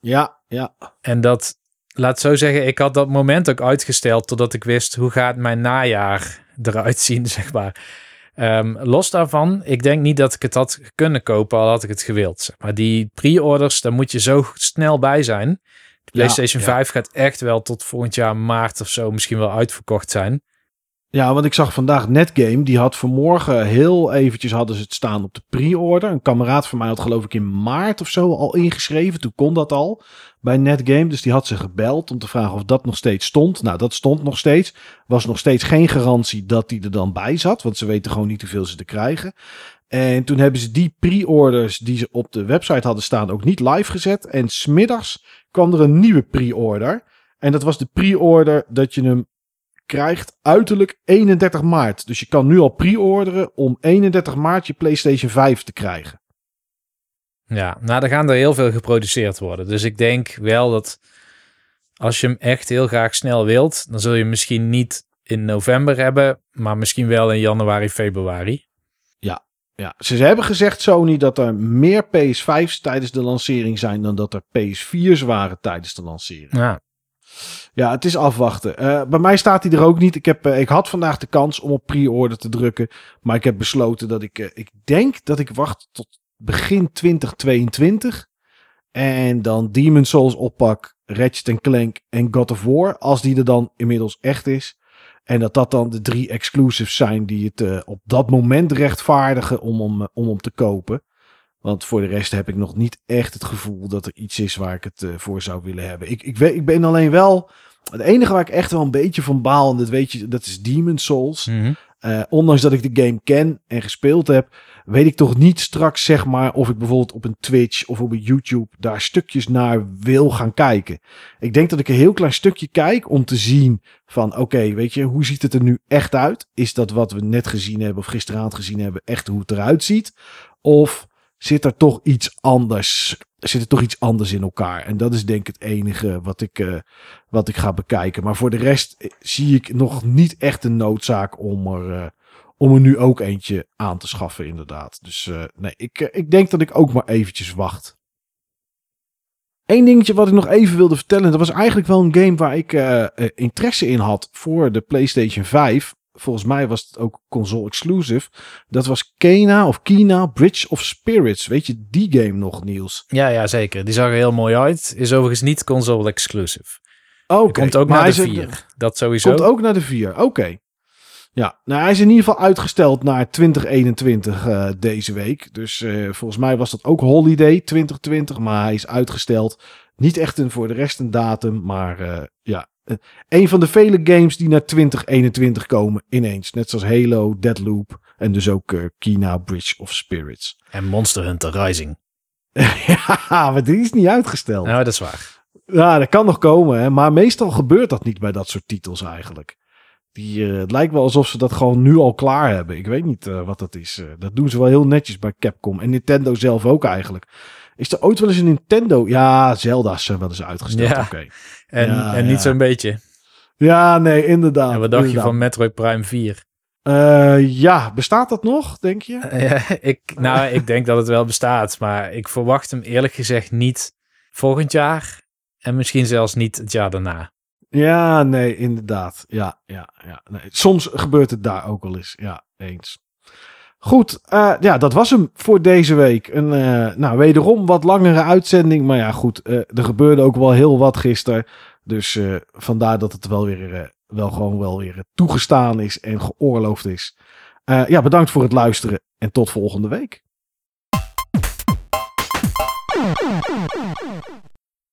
Ja, ja. En dat, laat zo zeggen, ik had dat moment ook uitgesteld totdat ik wist hoe gaat mijn najaar eruit zien, zeg maar. Um, los daarvan, ik denk niet dat ik het had kunnen kopen, al had ik het gewild. Zeg maar die pre-orders, daar moet je zo snel bij zijn. De PlayStation ja, ja. 5 gaat echt wel tot volgend jaar maart of zo misschien wel uitverkocht zijn. Ja, want ik zag vandaag Netgame. Die had vanmorgen heel eventjes hadden ze het staan op de pre-order. Een kameraad van mij had geloof ik in maart of zo al ingeschreven. Toen kon dat al bij Netgame. Dus die had ze gebeld om te vragen of dat nog steeds stond. Nou, dat stond nog steeds. Was nog steeds geen garantie dat die er dan bij zat. Want ze weten gewoon niet hoeveel ze te krijgen. En toen hebben ze die pre-orders die ze op de website hadden staan ook niet live gezet. En smiddags kwam er een nieuwe pre-order. En dat was de pre-order dat je hem krijgt uiterlijk 31 maart. Dus je kan nu al pre-orderen om 31 maart je PlayStation 5 te krijgen. Ja, nou, er gaan er heel veel geproduceerd worden. Dus ik denk wel dat als je hem echt heel graag snel wilt, dan zul je hem misschien niet in november hebben, maar misschien wel in januari, februari. Ja, ja. Ze hebben gezegd, Sony, dat er meer PS5's tijdens de lancering zijn dan dat er PS4's waren tijdens de lancering. Ja. Ja, het is afwachten. Uh, bij mij staat hij er ook niet. Ik, heb, uh, ik had vandaag de kans om op pre-order te drukken. Maar ik heb besloten dat ik. Uh, ik denk dat ik wacht tot begin 2022. En dan Demon Souls oppak. Ratchet Clank en God of War. Als die er dan inmiddels echt is. En dat dat dan de drie exclusives zijn die het op dat moment rechtvaardigen om om, om, om te kopen. Want voor de rest heb ik nog niet echt het gevoel dat er iets is waar ik het uh, voor zou willen hebben. Ik, ik, weet, ik ben alleen wel. Het enige waar ik echt wel een beetje van baal, en dat weet je, dat is Demon Souls. Mm -hmm. uh, ondanks dat ik de game ken en gespeeld heb, weet ik toch niet straks, zeg maar, of ik bijvoorbeeld op een Twitch of op een YouTube daar stukjes naar wil gaan kijken. Ik denk dat ik een heel klein stukje kijk om te zien van, oké, okay, weet je, hoe ziet het er nu echt uit? Is dat wat we net gezien hebben of gisteravond gezien hebben, echt hoe het eruit ziet? Of zit er toch iets anders. Zit er toch iets anders in elkaar. En dat is denk ik het enige wat ik, uh, wat ik ga bekijken. Maar voor de rest zie ik nog niet echt een noodzaak om er, uh, om er nu ook eentje aan te schaffen, inderdaad. Dus nee, ik, ik denk dat ik ook maar eventjes wacht. Eén dingetje wat ik nog even wilde vertellen. Dat was eigenlijk wel een game waar ik interesse in had voor de PlayStation 5 volgens mij was het ook console exclusive. Dat was Kena of Kina Bridge of Spirits. Weet je die game nog, Niels? Ja, ja, zeker. Die zag er heel mooi uit. Is overigens niet console exclusive. Oké. Okay. Komt ook maar naar de 4. Dat sowieso. Komt ook naar de 4. Oké. Ja, nou hij is in ieder geval uitgesteld naar 2021 eh, deze week. Dus eh, volgens mij was dat ook holiday 2020, maar hij is uitgesteld. Niet echt een voor de rest een datum, maar eh, ja. Eh, een van de vele games die naar 2021 komen ineens. Net zoals Halo, Deadloop en dus ook eh, Kina Bridge of Spirits. En Monster Hunter Rising. ja, maar die is niet uitgesteld. Nou, dat is waar. Ja, dat kan nog komen, hè? maar meestal gebeurt dat niet bij dat soort titels eigenlijk. Die, eh, het lijkt wel alsof ze dat gewoon nu al klaar hebben. Ik weet niet wat dat is. Dat doen ze wel heel netjes bij Capcom en Nintendo zelf ook eigenlijk. Is er ooit wel eens een Nintendo? Ja, Zelda's zijn wel eens uitgesteld. Ja. Oké. En, Ja, en niet ja. zo'n beetje. Ja, nee, inderdaad. En wat dacht je van Metroid Prime 4? Eh, ja, bestaat dat nog, denk je? Ja, ik, nou, ik denk dat het wel bestaat. Maar ik verwacht hem eerlijk gezegd niet volgend jaar. En misschien zelfs niet het jaar daarna. Ja, nee, inderdaad. Ja, ja, ja. Nee. Soms gebeurt het daar ook wel eens. Ja, eens. Goed, eh, ja, dat was hem voor deze week. Een, eh, nou, wederom wat langere uitzending. Maar ja, goed, eh, er gebeurde ook wel heel wat gisteren. Dus vandaar dat het wel weer, wel gewoon wel weer toegestaan is en geoorloofd is. Ja, bedankt voor het luisteren en tot volgende week.